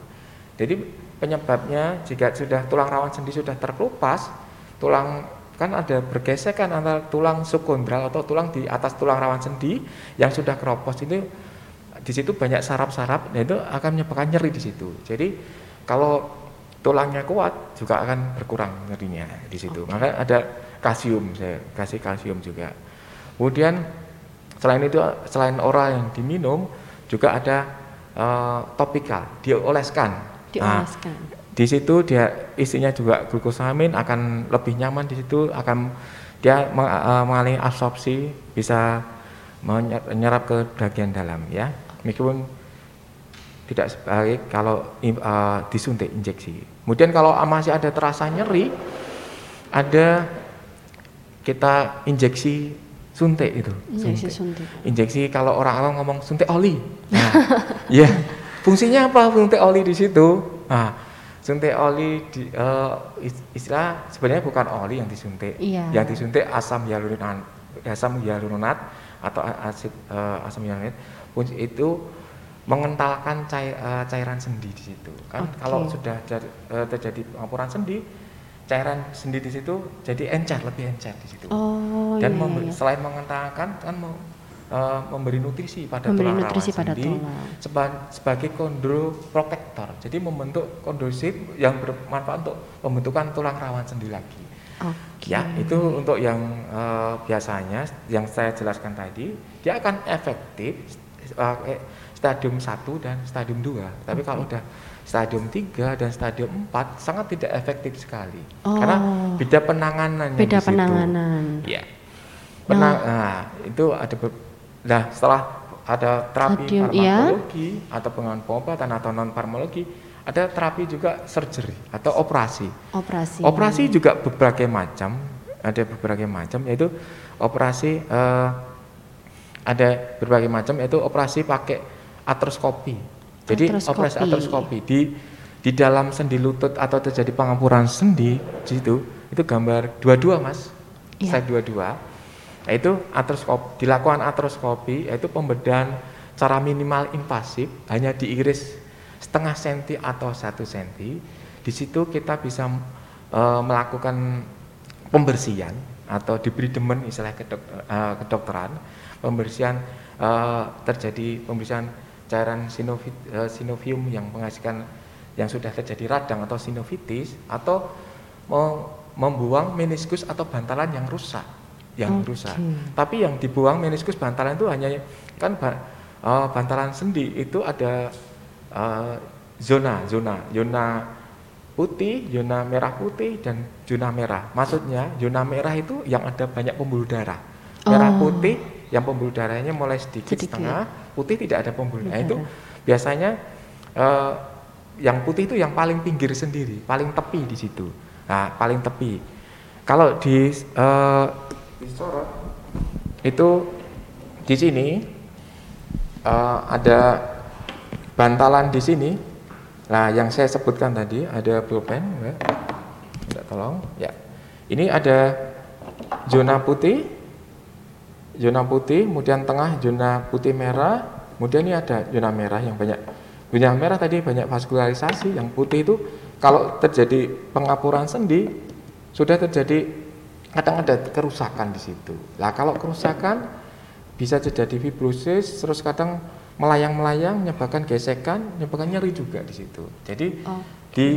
Jadi penyebabnya jika sudah tulang rawan sendi sudah terkelupas, tulang kan ada bergesekan antara tulang subkondral atau tulang di atas tulang rawan sendi yang sudah keropos itu di situ banyak saraf-saraf dan itu akan menyebabkan nyeri di situ. Jadi kalau tulangnya kuat juga akan berkurang nyerinya di situ. Okay. Maka ada kalsium saya kasih kalsium juga. Kemudian selain itu selain oral yang diminum juga ada uh, topikal dioleskan. Dioleskan. Nah, di situ dia isinya juga glukosamin akan lebih nyaman di situ akan dia eh, mengalami absorpsi bisa menyerap ke bagian dalam ya. Meskipun tidak sebaik kalau uh, disuntik injeksi. Kemudian kalau masih ada terasa nyeri ada kita injeksi suntik itu. Injeksi suntik, suntik. injeksi kalau orang awam ngomong suntik oli. Nah ya fungsinya apa? Suntik oli di situ. Nah suntik oli di, uh, istilah sebenarnya bukan oli yang disuntik iya. yang disuntik asam hyaluronat asam hyaluronat atau asid uh, asam hyaluronat itu mengentalkan cair, uh, cairan sendi di situ kan okay. kalau sudah jari, uh, terjadi pengampuran sendi cairan sendi di situ jadi encer lebih encer di situ oh, dan iya, iya. selain mengentalkan kan mau uh, memberi nutrisi pada memberi tulang nutrisi rawan pada sendi tulang. Seba sebagai kondroprotektor. Jadi membentuk kondrosit yang bermanfaat untuk pembentukan tulang rawan sendi lagi. Okay. Ya, itu untuk yang uh, biasanya yang saya jelaskan tadi, dia akan efektif uh, stadium 1 dan stadium 2. Tapi okay. kalau udah stadium 3 dan stadium 4 sangat tidak efektif sekali. Oh. Karena beda penanganannya Beda penanganan. Ya. Penang nah. nah, itu ada Nah, setelah ada terapi Stadium, iya. farmakologi iya. atau pengaruh pengobatan atau non farmakologi, ada terapi juga surgery atau operasi. Operasi. Operasi juga berbagai macam, ada berbagai macam yaitu operasi uh, ada berbagai macam yaitu operasi pakai artroskopi. Jadi artroskopi. operasi artroskopi di di dalam sendi lutut atau terjadi pengampuran sendi di situ itu gambar dua-dua mas, iya. saya dua-dua yaitu artroskopi dilakukan artroskopi yaitu pembedahan cara minimal invasif hanya diiris setengah senti atau satu senti. Di situ kita bisa e, melakukan pembersihan atau diberi demen istilah kedok, e, kedokteran. Pembersihan e, terjadi pembersihan cairan sinovit, e, sinovium yang menghasilkan yang sudah terjadi radang atau sinovitis atau membuang meniskus atau bantalan yang rusak yang okay. rusak. Tapi yang dibuang meniskus bantalan itu hanya kan uh, bantalan sendi itu ada uh, zona, zona, zona putih, zona merah putih dan zona merah. Maksudnya zona merah itu yang ada banyak pembuluh darah. Merah oh. putih yang pembuluh darahnya mulai sedikit, sedikit. setengah, putih tidak ada pembuluh. Nah, itu biasanya uh, yang putih itu yang paling pinggir sendiri, paling tepi di situ. Nah, paling tepi. Kalau di uh, disorot itu di sini uh, ada bantalan di sini. Nah, yang saya sebutkan tadi ada pulpen, ya. Tolong, ya. Ini ada zona putih, zona putih, kemudian tengah zona putih merah, kemudian ini ada zona merah yang banyak. Zona merah tadi banyak vaskularisasi, yang putih itu kalau terjadi pengapuran sendi sudah terjadi kadang ada kerusakan di situ. Lah kalau kerusakan bisa terjadi fibrosis, terus kadang melayang-melayang, menyebabkan gesekan, menyebabkan nyeri juga di situ. Jadi okay. di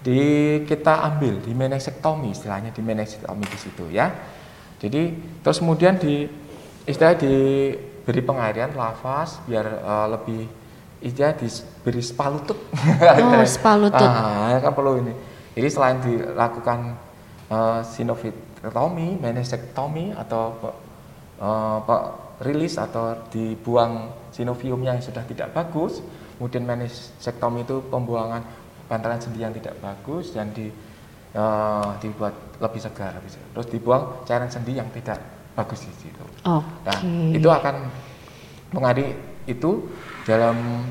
di kita ambil di menesektomi istilahnya di menesektomi di situ ya. Jadi terus kemudian di istilah diberi pengairan lafaz biar uh, lebih dia diberi spa lutut. Oh, spa lutut. Ah, kan perlu ini. Jadi selain dilakukan uh, sinovectomy, meniscectomy atau uh, rilis atau dibuang sinovium yang sudah tidak bagus, kemudian meniscectomy itu pembuangan bantalan sendi yang tidak bagus dan di uh, dibuat lebih segar terus dibuang cairan sendi yang tidak bagus di situ. Okay. Nah, itu akan mengadi itu dalam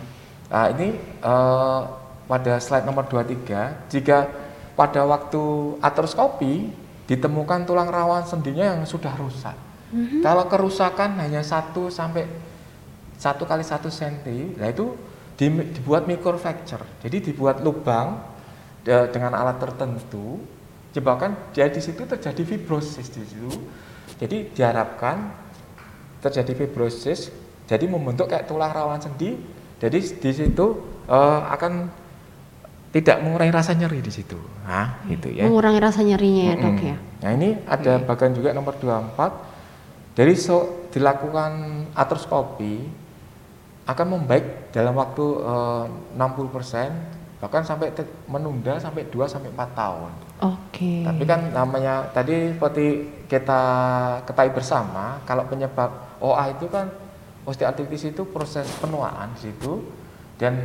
uh, ini uh, pada slide nomor 23 jika pada waktu atroskopi ditemukan tulang rawan sendinya yang sudah rusak. Mm -hmm. Kalau kerusakan hanya satu sampai satu kali satu senti, nah itu dibuat microfracture. Jadi dibuat lubang dengan alat tertentu, jebakan jadi di situ terjadi fibrosis di situ. Jadi diharapkan terjadi fibrosis, jadi membentuk kayak tulang rawan sendi. Jadi di situ uh, akan tidak mengurangi rasa nyeri di situ. Nah, hmm. itu ya. Mengurangi rasa nyerinya ya, Dok ya. Nah, ini ada okay. bagian juga nomor 24. Dari so, dilakukan atroskopi akan membaik dalam waktu eh, uh, 60% bahkan sampai menunda sampai 2 sampai 4 tahun. Oke. Okay. Tapi kan namanya tadi seperti kita ketahui bersama kalau penyebab OA itu kan osteoartritis itu proses penuaan di situ dan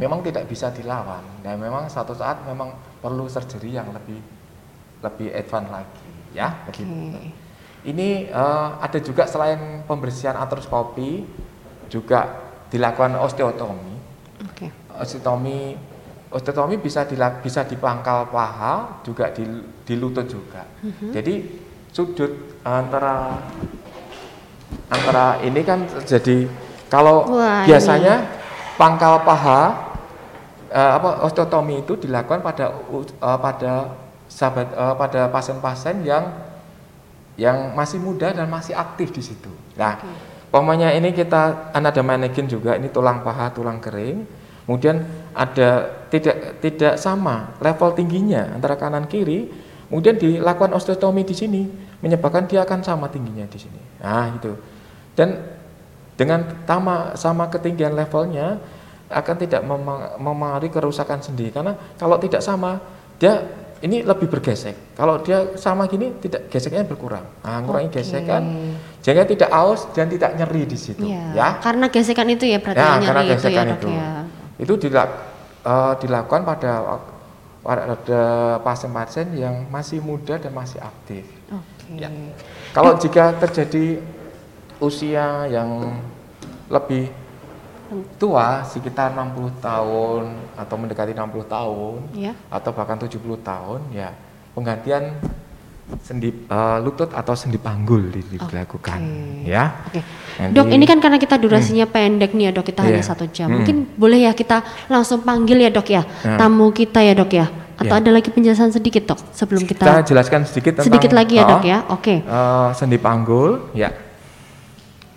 memang tidak bisa dilawan dan memang satu saat memang perlu surgery yang lebih lebih advance lagi ya. Okay. Ini uh, ada juga selain pembersihan atroskopi juga dilakukan osteotomi. Okay. Osteotomi osteotomi bisa dilak, bisa di pangkal paha juga di, di lutut juga. Mhm. -huh. Jadi sudut antara antara ini kan jadi kalau Wah, biasanya ini. Pangkal paha uh, apa osteotomi itu dilakukan pada uh, pada sahabat uh, pada pasien-pasien yang yang masih muda dan masih aktif di situ. Nah, okay Pokoknya ini kita ada manekin juga, ini tulang paha, tulang kering. Kemudian ada tidak tidak sama level tingginya antara kanan kiri. Kemudian dilakukan osteotomi di sini, menyebabkan dia akan sama tingginya di sini. Nah itu. Dan dengan sama sama ketinggian levelnya akan tidak mempengaruhi kerusakan sendi karena kalau tidak sama dia ini lebih bergesek. Kalau dia sama gini tidak geseknya berkurang. Nah, ngurangi okay. gesekan jangan tidak aus dan tidak nyeri di situ ya. ya. Karena gesekan itu ya berarti ya, nyeri karena gesekan itu. Ya, itu. Ya. Itu dilak, uh, dilakukan pada pada pasien-pasien yang masih muda dan masih aktif. Okay. Ya. Kalau jika terjadi usia yang lebih tua sekitar 60 tahun atau mendekati 60 tahun ya. atau bahkan 70 tahun ya penggantian sendi uh, lutut atau sendi panggul dilakukan okay. ya. Okay. dok ini kan karena kita durasinya hmm. pendek nih ya dok kita yeah. hanya satu jam. Hmm. Mungkin boleh ya kita langsung panggil ya dok ya hmm. tamu kita ya dok ya. Atau yeah. ada lagi penjelasan sedikit dok sebelum kita. Kita jelaskan sedikit tentang. Sedikit lagi ya dok oh, ya. Oke. Okay. Uh, eh, sendi panggul ya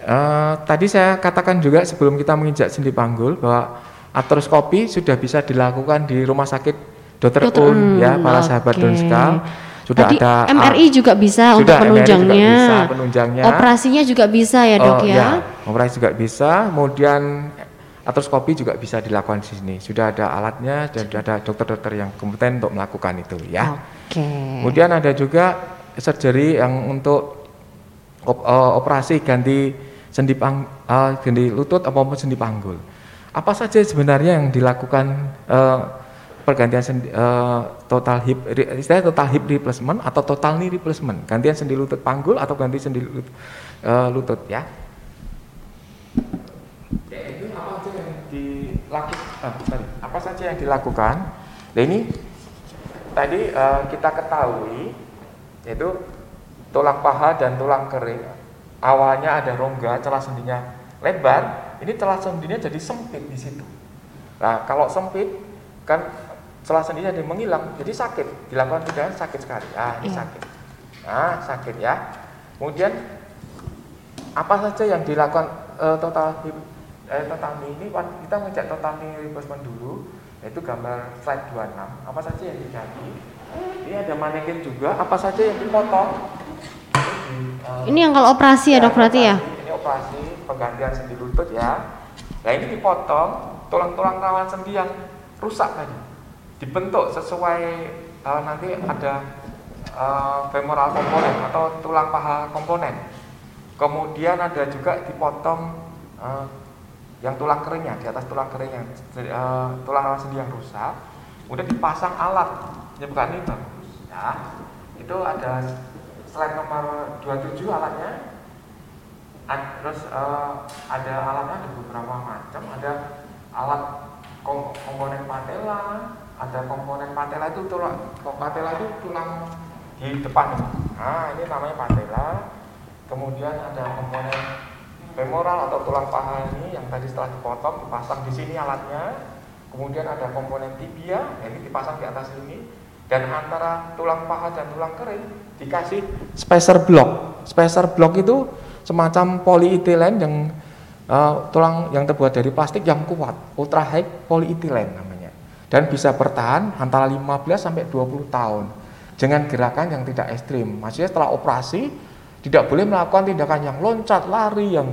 Uh, tadi saya katakan juga sebelum kita menginjak sendi panggul bahwa atroskopi sudah bisa dilakukan di rumah sakit Dr. Dr. Un ya para okay. sahabat Donska sudah Tadi ada MRI juga bisa sudah, untuk penunjangnya. bisa penunjangnya. Operasinya juga bisa ya, Dok uh, ya? ya. Operasi juga bisa, kemudian atroskopi juga bisa dilakukan di sini. Sudah ada alatnya dan sudah ada dokter-dokter yang kompeten untuk melakukan itu ya. Oke. Okay. Kemudian ada juga surgery yang untuk op, uh, operasi ganti sendi pang, uh, sendi lutut maupun sendi panggul. Apa saja sebenarnya yang dilakukan uh, pergantian sendi, uh, total hip istilah total hip replacement atau total knee replacement, gantian sendi lutut panggul atau ganti sendi lutut, uh, lutut ya. Ya apa saja yang dilakukan? Apa saja yang dilakukan? Nah ini tadi uh, kita ketahui yaitu tulang paha dan tulang kering awalnya ada rongga celah sendinya lebar, ini celah sendinya jadi sempit di situ. Nah, kalau sempit kan celah sendinya jadi menghilang, jadi sakit. Dilakukan tidak sakit sekali. Ah, ini iya. sakit. Nah, sakit ya. Kemudian apa saja yang dilakukan uh, total eh, total ini kita ngecek total reimbursement dulu yaitu gambar slide 26 apa saja yang diganti ini ada manekin juga apa saja yang dipotong ini yang kalau operasi ya, dok berarti ya? Ini operasi penggantian sendi lutut ya. Nah ini dipotong tulang-tulang rawan sendi yang rusak tadi, dibentuk sesuai uh, nanti ada uh, femoral komponen atau tulang paha komponen. Kemudian ada juga dipotong uh, yang tulang keringnya di atas tulang keringnya uh, tulang rawan sendi yang rusak. Kemudian dipasang alat, bukan ini bagus. Ya, itu ada slide nomor 27 alatnya. Ad, terus uh, ada alatnya ada beberapa macam, ada alat kom komponen patella, ada komponen patella itu tulang patella itu tulang di depan. Nah, ini namanya patella. Kemudian ada komponen femoral atau tulang paha ini yang tadi setelah dipotong dipasang di sini alatnya. Kemudian ada komponen tibia, ini dipasang di atas ini. Dan antara tulang paha dan tulang kering dikasih spacer block. Spacer block itu semacam polyethylene yang uh, tulang yang terbuat dari plastik yang kuat, ultra high polyethylene namanya. Dan bisa bertahan antara 15 sampai 20 tahun dengan gerakan yang tidak ekstrim. Maksudnya setelah operasi tidak boleh melakukan tindakan yang loncat, lari, yang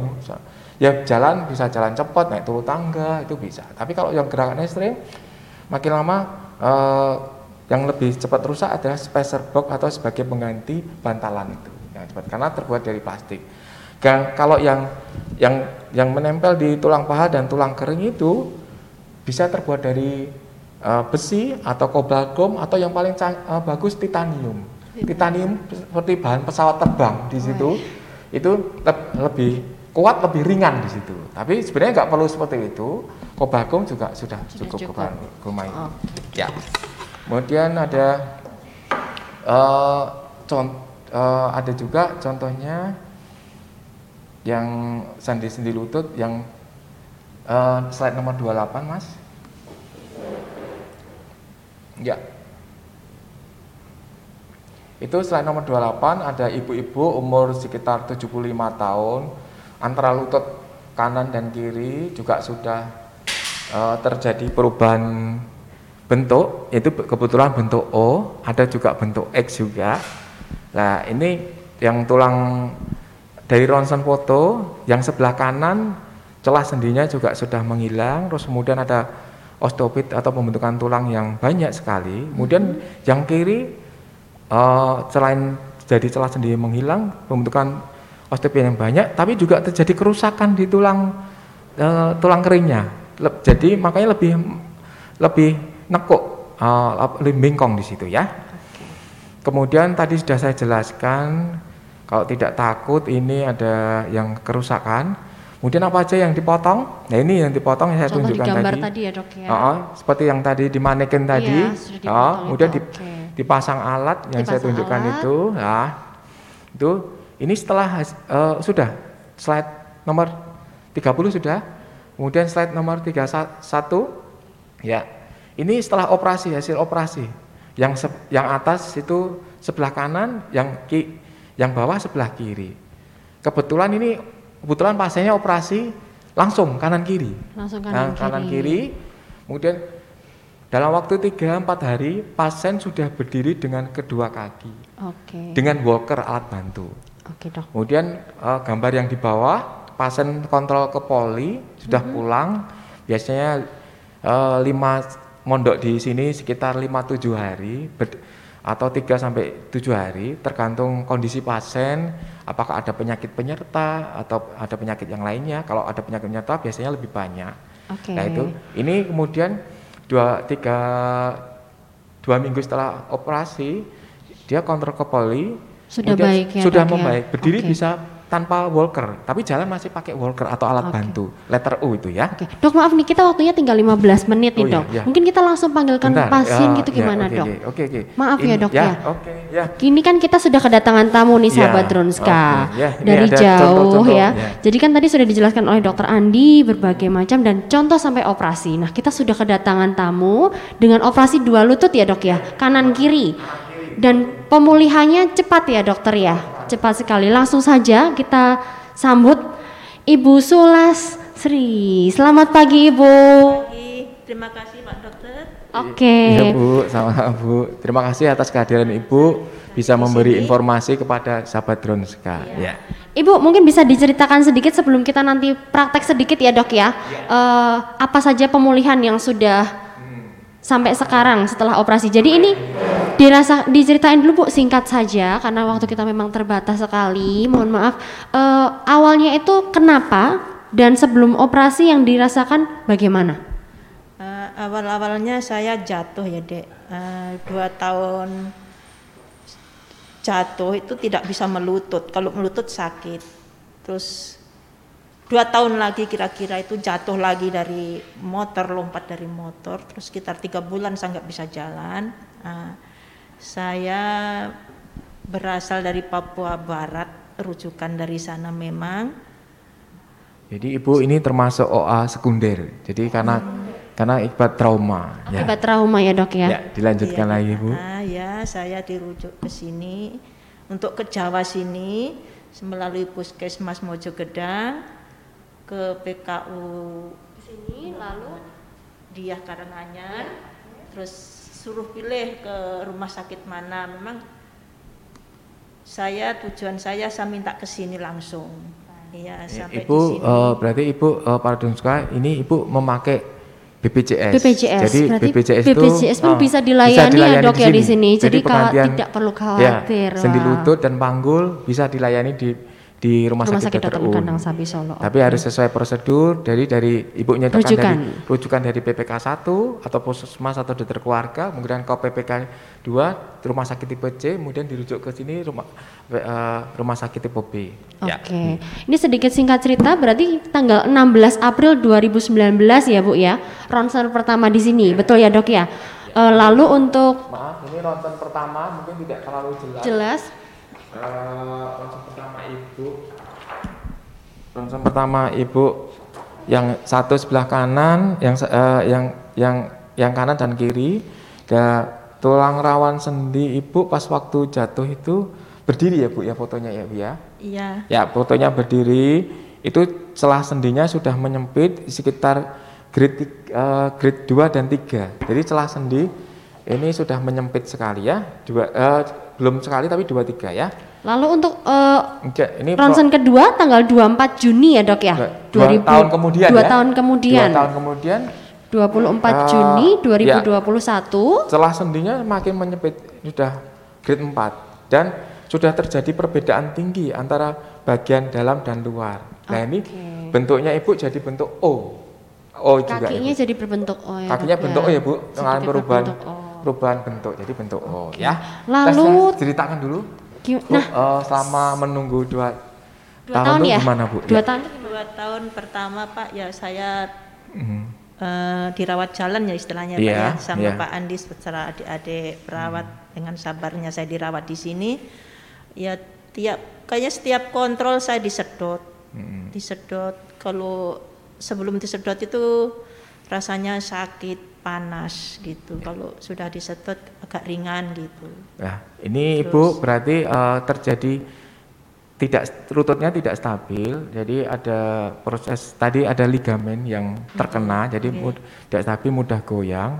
ya jalan bisa jalan cepat, naik turun tangga itu bisa. Tapi kalau yang gerakan ekstrim, makin lama eh, yang lebih cepat rusak adalah spacer box atau sebagai pengganti bantalan itu. Yang cepat karena terbuat dari plastik. Dan kalau yang yang yang menempel di tulang paha dan tulang kering itu bisa terbuat dari uh, besi atau kobalt chrome atau yang paling uh, bagus titanium. Titanium. Seperti bahan pesawat terbang di situ itu le lebih kuat lebih ringan di situ. Tapi sebenarnya nggak perlu seperti itu. Kobagum juga sudah, sudah cukup, cukup. oh. ya kemudian ada uh, contoh uh, ada juga contohnya yang sandi sendi lutut yang uh, slide nomor 28 mas. Ya. Itu selain nomor 28 ada ibu-ibu umur sekitar 75 tahun antara lutut kanan dan kiri juga sudah uh, terjadi perubahan bentuk itu kebetulan bentuk O ada juga bentuk X juga. Nah ini yang tulang dari ronsen foto yang sebelah kanan celah sendinya juga sudah menghilang terus kemudian ada osteopit atau pembentukan tulang yang banyak sekali. Kemudian yang kiri uh, selain jadi celah sendi menghilang, pembentukan osteopenia yang banyak, tapi juga terjadi kerusakan di tulang uh, tulang keringnya. Jadi makanya lebih lebih nekuk, uh, lebih bengkong di situ ya. Kemudian tadi sudah saya jelaskan kalau tidak takut ini ada yang kerusakan. Kemudian apa aja yang dipotong? Nah ini yang dipotong yang saya Contoh tunjukkan tadi. tadi ya dok ya. Uh, seperti yang tadi di manekin tadi. Iya, uh, kemudian di, okay dipasang alat yang dipasang saya tunjukkan alat. itu ya itu ini setelah uh, sudah slide nomor 30 sudah kemudian slide nomor 31 ya ini setelah operasi hasil operasi yang se yang atas itu sebelah kanan yang ki yang bawah sebelah kiri kebetulan ini kebetulan pasiennya operasi langsung kanan kiri langsung kanan, nah, kanan kiri kemudian dalam waktu 3-4 hari, pasien sudah berdiri dengan kedua kaki. Okay. Dengan walker alat bantu. Okay, dok. Kemudian uh, gambar yang di bawah, pasien kontrol ke poli, sudah mm -hmm. pulang. Biasanya uh, 5 mondok di sini sekitar 5-7 hari atau 3 sampai 7 hari tergantung kondisi pasien apakah ada penyakit penyerta atau ada penyakit yang lainnya kalau ada penyakit penyerta biasanya lebih banyak okay. nah itu ini kemudian dua tiga dua minggu setelah operasi dia kontrol ke poli sudah baik ya sudah ya? membaik berdiri okay. bisa tanpa walker, tapi jalan masih pakai walker atau alat okay. bantu, letter U itu ya. Oke. Okay. Dok maaf nih kita waktunya tinggal 15 menit nih oh, iya, dok. Iya, Mungkin kita langsung panggilkan Bentar, pasien ya, gitu gimana ya, dok? Oke okay, oke. Maaf ya, In, ya dok ya. ya. Oke okay, ya. Kini kan kita sudah kedatangan tamu nih sahabat ya, Dronska okay, ya. dari jauh contoh -contoh, ya. ya. Jadi kan tadi sudah dijelaskan oleh dokter Andi berbagai macam dan contoh sampai operasi. Nah kita sudah kedatangan tamu dengan operasi dua lutut ya dok ya, kanan kiri. Dan pemulihannya cepat ya dokter ya, cepat sekali. Langsung saja kita sambut Ibu Sulas Sri. Selamat pagi Ibu. Pagi. Terima kasih Pak Dokter. Oke. Iya Bu, sama Bu. Terima kasih atas kehadiran Ibu bisa memberi informasi kepada sahabat Dronska. Ya. Ibu mungkin bisa diceritakan sedikit sebelum kita nanti praktek sedikit ya dok ya. Eh, apa saja pemulihan yang sudah sampai sekarang setelah operasi. Jadi ini dirasa diceritain dulu bu singkat saja karena waktu kita memang terbatas sekali. Mohon maaf. Eh, awalnya itu kenapa dan sebelum operasi yang dirasakan bagaimana? Eh, awal-awalnya saya jatuh ya dek Eh, dua tahun jatuh itu tidak bisa melutut kalau melutut sakit terus dua tahun lagi kira-kira itu jatuh lagi dari motor lompat dari motor terus sekitar tiga bulan saya nggak bisa jalan Nah, saya berasal dari Papua Barat rujukan dari sana memang Jadi Ibu ini termasuk OA sekunder. Jadi karena karena akibat trauma. Ya. Akibat trauma ya dok ya. Ya, dilanjutkan Iya, lagi. Bu. Ah, ya, saya dirujuk ke sini untuk ke Jawa sini melalui Puskesmas Mojogedang ke PKU Sini lalu Diah Karanganyar terus suruh pilih ke rumah sakit mana memang saya tujuan saya saya minta ke sini langsung iya sampai Ibu di sini eh, berarti Ibu uh, para Dronska ini Ibu memakai BPJS. BPJS, Jadi berarti BPJS, itu BPJS pun eh, bisa dilayani ya, Dok, ya, di sini. Jadi pergantian- tidak perlu Ya, khawatir, sendi wah. lutut dan panggul bisa dilayani di di rumah, Rumah sakit, sakit. Un. Kandang Sapi Solo. Tapi harus sesuai prosedur dari dari ibunya tekan Rujukan. dari rujukan dari PPK 1 atau puskesmas atau dokter keluarga, kemudian ke PPK 2 rumah sakit tipe C, kemudian dirujuk ke sini rumah eh, rumah sakit tipe B. Ya. Oke, ini sedikit singkat cerita. Berarti tanggal 16 April 2019 ya Bu ya, ronsen pertama di sini, betul ya Dok ya. Eh, lalu untuk Maaf, ini ronsen pertama mungkin tidak terlalu jelas. jelas, Eh, ronsen pertama ibu. Ronsen pertama ibu yang satu sebelah kanan yang eh, yang yang yang kanan dan kiri. Dan tulang rawan sendi ibu pas waktu jatuh itu berdiri ya bu ya fotonya ya bu ya? Iya. Ya fotonya berdiri. Itu celah sendinya sudah menyempit sekitar grade eh, grade 2 dan 3 jadi celah sendi ini sudah menyempit sekali ya. Dua eh, belum sekali tapi dua tiga ya lalu untuk eh, Enggak, ini ronsen kedua tanggal 24 Juni ya Dok ya, dua tahun kemudian dua ya. tahun kemudian, dua tahun kemudian 24 Eh, Juni ya. 2021. celah sendinya makin menyempit sudah grade 4 dan sudah terjadi perbedaan tinggi antara bagian dalam dan luar. Nah ini bentuknya ibu jadi bentuk O, O juga. Kakinya Ibu. jadi berbentuk O ya. Kakinya bentuk O ya bu, mengalami perubahan O. perubahan bentuk jadi bentuk O ya. Lalu- Tes- ceritakan dulu. Gim- Bu, Nah, eh, selama menunggu dua, dua tahun, itu ya? gimana bu? Dua Ya. tahun. dua tahun pertama Pak ya saya Mhm. eh, dirawat jalan ya istilahnya Pak Iya, ya sama iya. Pak Andi secara adik-adik perawat dengan sabarnya saya dirawat di sini ya tiap kayaknya setiap kontrol saya disedot Mhm. disedot kalau sebelum disedot itu rasanya sakit panas gitu. Kalau sudah disedot agak ringan gitu. Nah, ini Ibu berarti eh, terjadi tidak lututnya tidak stabil, jadi ada proses tadi ada ligamen yang terkena, jadi mud- tidak stabil mudah goyang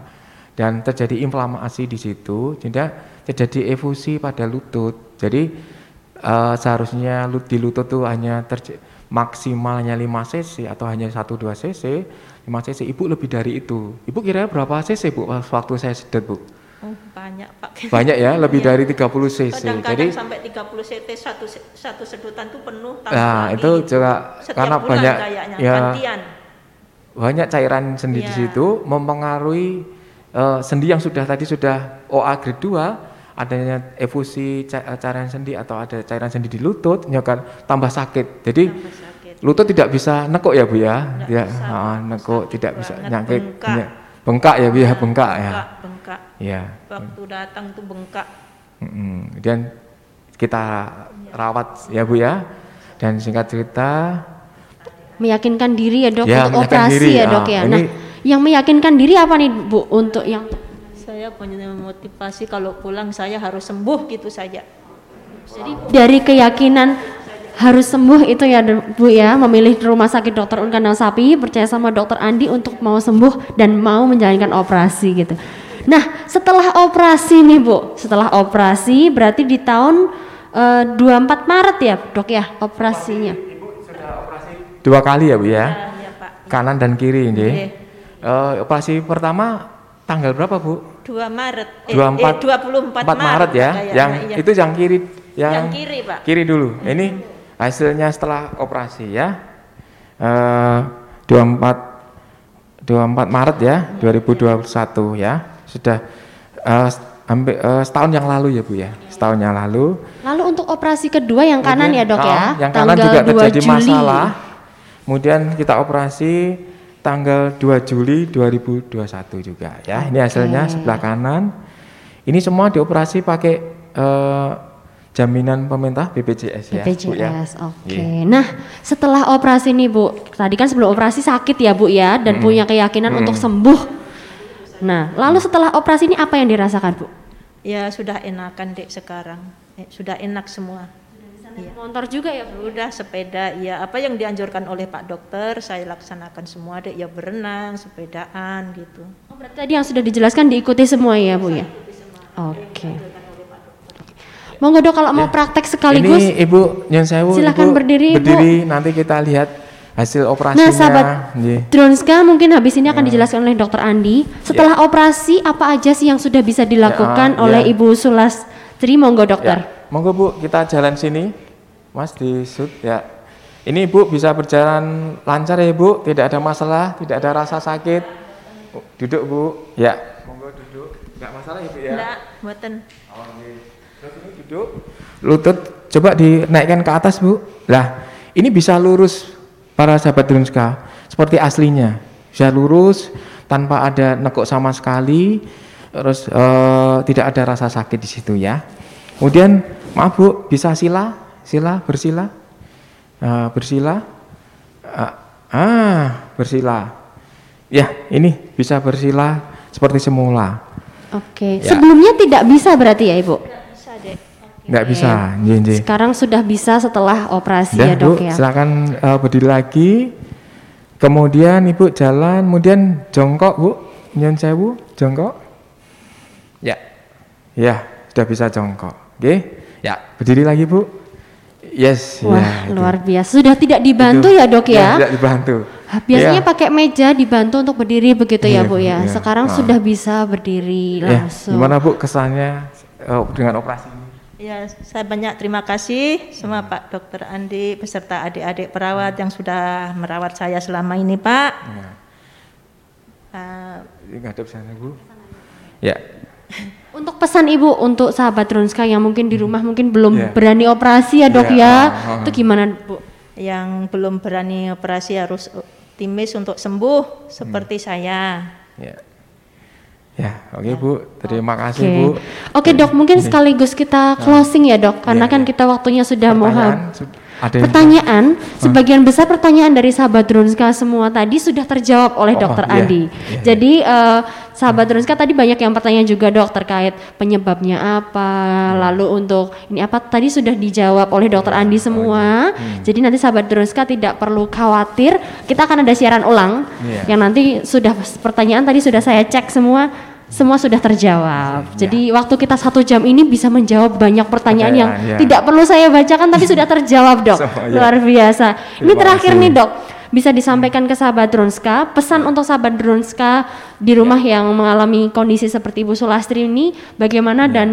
dan terjadi inflamasi di situ, sehingga terjadi efusi pada lutut. Jadi eh, seharusnya lut- di lutut itu hanya terj- maksimalnya 5 cc atau hanya 1-2 cc, 5 cc. Ibu lebih dari itu. Ibu kira berapa cc Bu pas waktu saya sedot Bu? oh banyak Pak Banyak ya, lebih Iya. dari 30 cc. kadang-kadang Jadi sampai 30 cc satu satu sedotan tuh penuh Nah, lagi itu juga Setiap karena bulan banyak kayaknya, ya gantian banyak cairan sendi di Iya. situ mempengaruhi eh, sendi yang sudah tadi sudah OA grade 2 adanya efusi ca- cairan sendi atau ada cairan sendi di lutut menyebabkan tambah sakit. Jadi tambah sakit lutut tidak bisa nekuk ya Bu ya. Nggak ya, bisa, ah, Pak. nekuk tidak bisa nyangkit. bengkak. Iya. Bengkak ya Bu ya, bengkak ya. bengkak Iya. waktu datang tuh bengkak Mm-mm. Dan kita rawat ya Bu ya. Dan singkat cerita meyakinkan diri ya dok Ya, untuk operasi diri, ya ah, dok ya. ini- Nah, yang meyakinkan diri apa nih bu untuk yang saya punya motivasi kalau pulang saya harus sembuh gitu saja jadi dari keyakinan harus sembuh itu ya bu ya memilih rumah sakit dokter Un Kandang Sapi percaya sama dokter Andi untuk mau sembuh dan mau menjalankan operasi gitu. Nah, setelah operasi nih Bu, setelah operasi berarti di tahun uh, 24 Maret ya dok ya operasinya? Ibu sudah operasi dua kali ya Bu ya? Ya, ya Pak. Kanan dan kiri ini. Iya. Eh, operasi pertama tanggal berapa Bu? 2 Maret. Eh, 24 eh, 24 4 Maret ya. Yang iya. itu yang kiri yang, Yang kiri, Pak. Kiri dulu. Ini hasilnya setelah operasi ya. Eh 24 24 Maret ya 2021 ya. Sudah eh, hampir eh, setahun yang lalu ya Bu ya. Setahun yang lalu. Lalu untuk operasi kedua yang kanan ya dok ya, Yang kanan juga 2 terjadi Juli. masalah. Kemudian kita operasi tanggal 2 Juli 2021 juga ya. Ini hasilnya sebelah kanan. Ini semua dioperasi pakai eh, jaminan pemerintah BPJS ya. Bu, ya. BPJS, oke. Iya. Nah, setelah operasi nih Bu, tadi kan sebelum operasi sakit ya Bu ya, dan Hmm. punya keyakinan untuk sembuh. Nah, lalu setelah operasi ini apa yang dirasakan Bu? Ya sudah enakan dek sekarang. Eh, sudah enak semua. Iya. Motor juga ya Bu? Udah sepeda, ya apa yang dianjurkan oleh Pak Dokter saya laksanakan semua dek. Ya berenang, sepedaan gitu. Oh, berarti tadi yang sudah dijelaskan diikuti semua ya Bu ya? Oke. Monggo dok kalau mau praktek sekaligus. Ini Ibu Nyun Sewu, Silakan Ibu berdiri, Bu. Berdiri nanti kita lihat hasil operasinya. Nah, sahabat Nggih. Dronska mungkin habis ini akan dijelaskan oleh Dokter Andi. Setelah operasi apa aja sih yang sudah bisa dilakukan Ya, oleh ya. Ibu Sulastri? Monggo dokter. Ya, monggo Bu, kita jalan sini. Mas di sud ya. Ini Ibu bisa berjalan lancar ya Bu, tidak ada masalah, tidak ada rasa sakit. Oh, Duduk Bu. Ya. Monggo duduk. Enggak masalah ya Bu ya. Enggak, buatan. Oke. Terus ini duduk. Lutut coba dinaikkan ke atas, Bu. Lah, ini bisa lurus para sahabat Drunska seperti aslinya. Bisa lurus tanpa ada nekuk sama sekali. Terus eh, tidak ada rasa sakit di situ ya. Kemudian maaf Bu, bisa sila, sila, bersila. Eh, bersila. Ah, ah, bersila. Ya, ini bisa bersila seperti semula. Oke. Ya. Sebelumnya tidak bisa berarti ya Ibu? Nggak bisa, nggih, nggih. Sekarang sudah bisa setelah operasi ya dok Bu, ya. silakan eh, berdiri lagi. Kemudian Ibu jalan, kemudian jongkok, Bu. Nyun sewu, jongkok. Ya. Ya, sudah bisa jongkok. Oke. Ya, berdiri lagi, Bu. Yes, Wah ya, itu. luar biasa. Sudah tidak dibantu Itu. ya dok ya? Tidak dibantu. Ah, Biasanya Ya. pakai meja dibantu untuk berdiri begitu ya Iya, Bu ya. iya. Sekarang Ah. sudah bisa berdiri Ya, langsung. gimana Bu kesannya eh, dengan operasi ini? Ya, saya banyak terima kasih sama Pak Dokter Andi beserta adik-adik perawat yang sudah merawat saya selama ini, Pak. Ya, Eh, ngadep sana, Bu. Ya. Untuk pesan Ibu untuk sahabat Dronska yang mungkin di rumah mungkin belum Iya. berani operasi ya dok Iya, ya. ah, ah. Itu gimana Bu? yang belum berani operasi harus optimis untuk sembuh seperti saya. Ya. Ya, oke Bu. Terima kasih Bu. Oke dok, mungkin sekaligus kita closing ya dok, karena Iya, kan iya. kita waktunya sudah mau Pertanyaan ada yang Pertanyaan, sebagian besar pertanyaan dari sahabat Dronska semua tadi sudah terjawab oleh Oh, dokter iya, Andi. iya. Jadi eh, sahabat Dronska tadi banyak yang pertanyaan juga dok terkait penyebabnya apa, Iya. lalu untuk ini apa tadi sudah dijawab oleh dokter Andi Oh, semua. iya. Hmm. Jadi nanti sahabat Dronska tidak perlu khawatir, kita akan ada siaran ulang Iya. yang nanti sudah pertanyaan tadi sudah saya cek semua. Semua sudah terjawab. Iya. Jadi waktu kita satu jam ini bisa menjawab banyak pertanyaan yang iya. tidak perlu saya bacakan tapi sudah terjawab dok. Semua, iya. Luar biasa. Ini Terima terakhir kasih. nih dok, bisa disampaikan ke sahabat Dronska, pesan untuk sahabat Dronska di rumah Iya. yang mengalami kondisi seperti Ibu Sulastri ini, bagaimana Iya. dan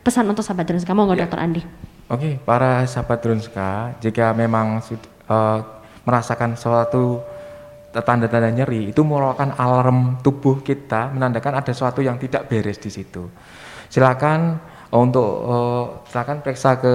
pesan untuk sahabat Dronska, monggo dokter Andi. Oke, para sahabat Drunska, jika memang eh, merasakan suatu tanda-tanda nyeri, itu merupakan alarm tubuh kita menandakan ada sesuatu yang tidak beres di situ. Silakan eh, untuk eh, silakan periksa ke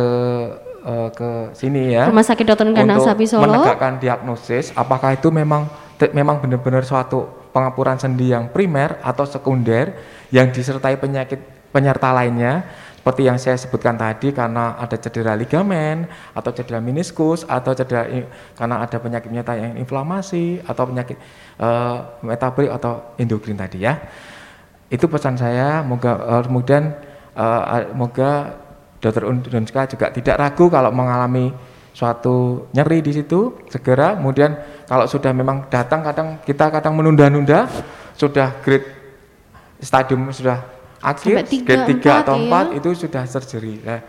eh, ke sini ya. Rumah Sakit Dr. Kandang Sapi Solo. menegakkan diagnosis apakah itu memang memang benar-benar suatu pengapuran sendi yang primer atau sekunder yang disertai penyakit penyerta lainnya seperti yang saya sebutkan tadi karena ada cedera ligamen atau cedera meniskus atau cedera karena ada penyakit penyerta yang inflamasi atau penyakit eh, metabolik atau endokrin tadi ya. Itu pesan saya moga eh, kemudian eh, moga dokter Undunska juga tidak ragu kalau mengalami suatu nyeri di situ segera. Kemudian kalau sudah memang datang kadang kita kadang menunda-nunda sudah grade stadium sudah akhir, tiga, grade 3 atau empat, 4 ya. itu sudah surgery. Nah,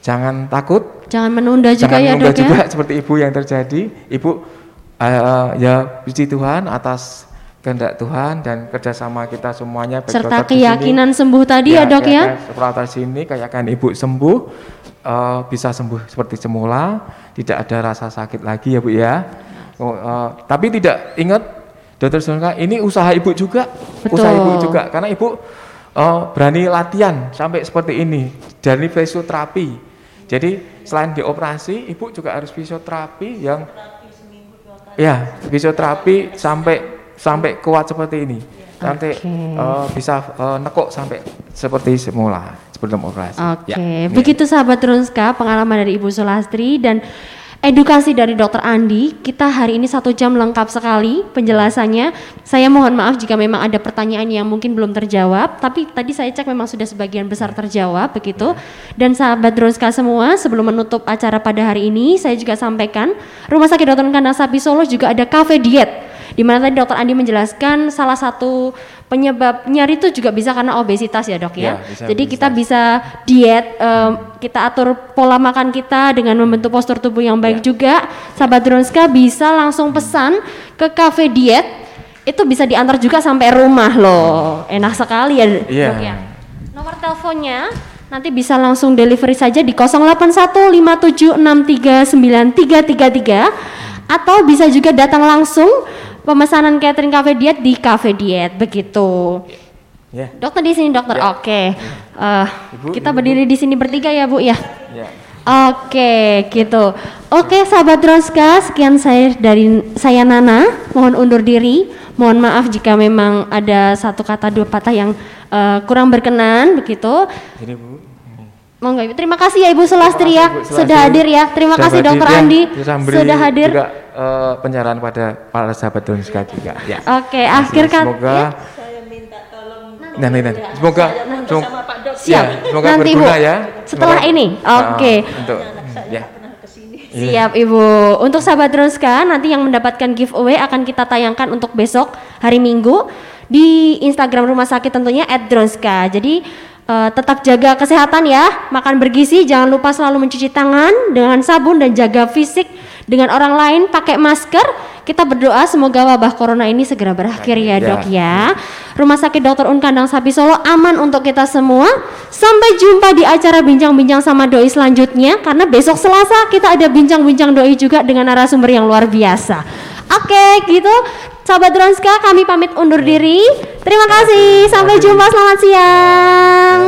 jangan takut, Jangan menunda juga jangan ya menunda dok juga ya. seperti ibu yang terjadi. Ibu eh, ya puji Tuhan atas kehendak Tuhan dan kerjasama kita semuanya Serta sini, keyakinan sembuh tadi ya, dok ya. Perawat sini kayak kan ibu sembuh eh, bisa sembuh seperti semula, tidak ada rasa sakit lagi ya bu ya. Oh, eh, tapi tidak ingat dokter Sunka ini usaha ibu juga, usaha ibu Betul. juga karena ibu eh, berani latihan sampai seperti ini dari fisioterapi. Jadi selain dioperasi, ibu juga harus fisioterapi yang ya fisioterapi sampai sampai kuat seperti ini. Nanti Oke. eh, bisa eh, nekuk sampai seperti semula sebelum operasi. Oke, Ya. begitu sahabat Drunska pengalaman dari Ibu Sulastri dan edukasi dari Dokter Andi. Kita hari ini satu jam lengkap sekali penjelasannya. Saya mohon maaf jika memang ada pertanyaan yang mungkin belum terjawab, tapi tadi saya cek memang sudah sebagian besar terjawab begitu. Dan sahabat Drunska semua, sebelum menutup acara pada hari ini, saya juga sampaikan Rumah Sakit Dr. Kandang Sapi Solo juga ada cafe diet di mana tadi dokter Andi menjelaskan salah satu penyebab nyeri itu juga bisa karena obesitas ya dok ya. Ya, bisa Jadi kita obesitas. bisa diet, em, kita atur pola makan kita dengan membentuk postur tubuh yang baik Ya. juga. Sahabat Dronska bisa langsung pesan ke cafe diet, itu bisa diantar juga sampai rumah loh. Enak sekali ya dok ya. Nomor teleponnya nanti bisa langsung delivery saja di 081576393333 atau bisa juga datang langsung pemesanan catering cafe diet di cafe diet begitu. Ya. Dokter di sini dokter. Ya. Oke. Eh, Ibu, kita ibu, berdiri di sini bertiga ya, Bu ya. Ya. Oke, gitu. Oke, sahabat Droska, sekian saya dari saya Nana. Mohon undur diri. Mohon maaf jika memang ada satu kata dua patah yang eh, kurang berkenan begitu. Ini bu. Monggo Ibu. Terima kasih ya Ibu Sulastri ya sudah hadir ya. Terima Sudah kasih Dokter ya. Andi sudah hadir. Juga eh, pencerahan pada para sahabat Donska juga. Ya. Oke, akhir kata Semoga Saya minta tolong nanti nanti. Semoga semoga sama Pak Dok. siap. ya, semoga Nanti berguna Bu. ya. Setelah Semoga- ini. Ah, Oke. untuk ya. pernah ke sini. Siap Ibu. Untuk sahabat Droska nanti yang mendapatkan giveaway akan kita tayangkan untuk besok hari Minggu di Instagram Rumah Sakit tentunya @dronska. Jadi eh, tetap jaga kesehatan ya, makan bergizi, jangan lupa selalu mencuci tangan dengan sabun dan jaga fisik dengan orang lain, pakai masker. Kita berdoa semoga wabah corona ini segera berakhir ya, Ya. Dok ya. Rumah Sakit Dr. Un Kandang Sapi Solo aman untuk kita semua. Sampai jumpa di acara bincang-bincang sama doi selanjutnya karena besok Selasa kita ada bincang-bincang doi juga dengan narasumber yang luar biasa. Oke, okay, gitu. Sahabat Dronska, kami pamit undur diri. Terima kasih. Sampai jumpa. Selamat siang.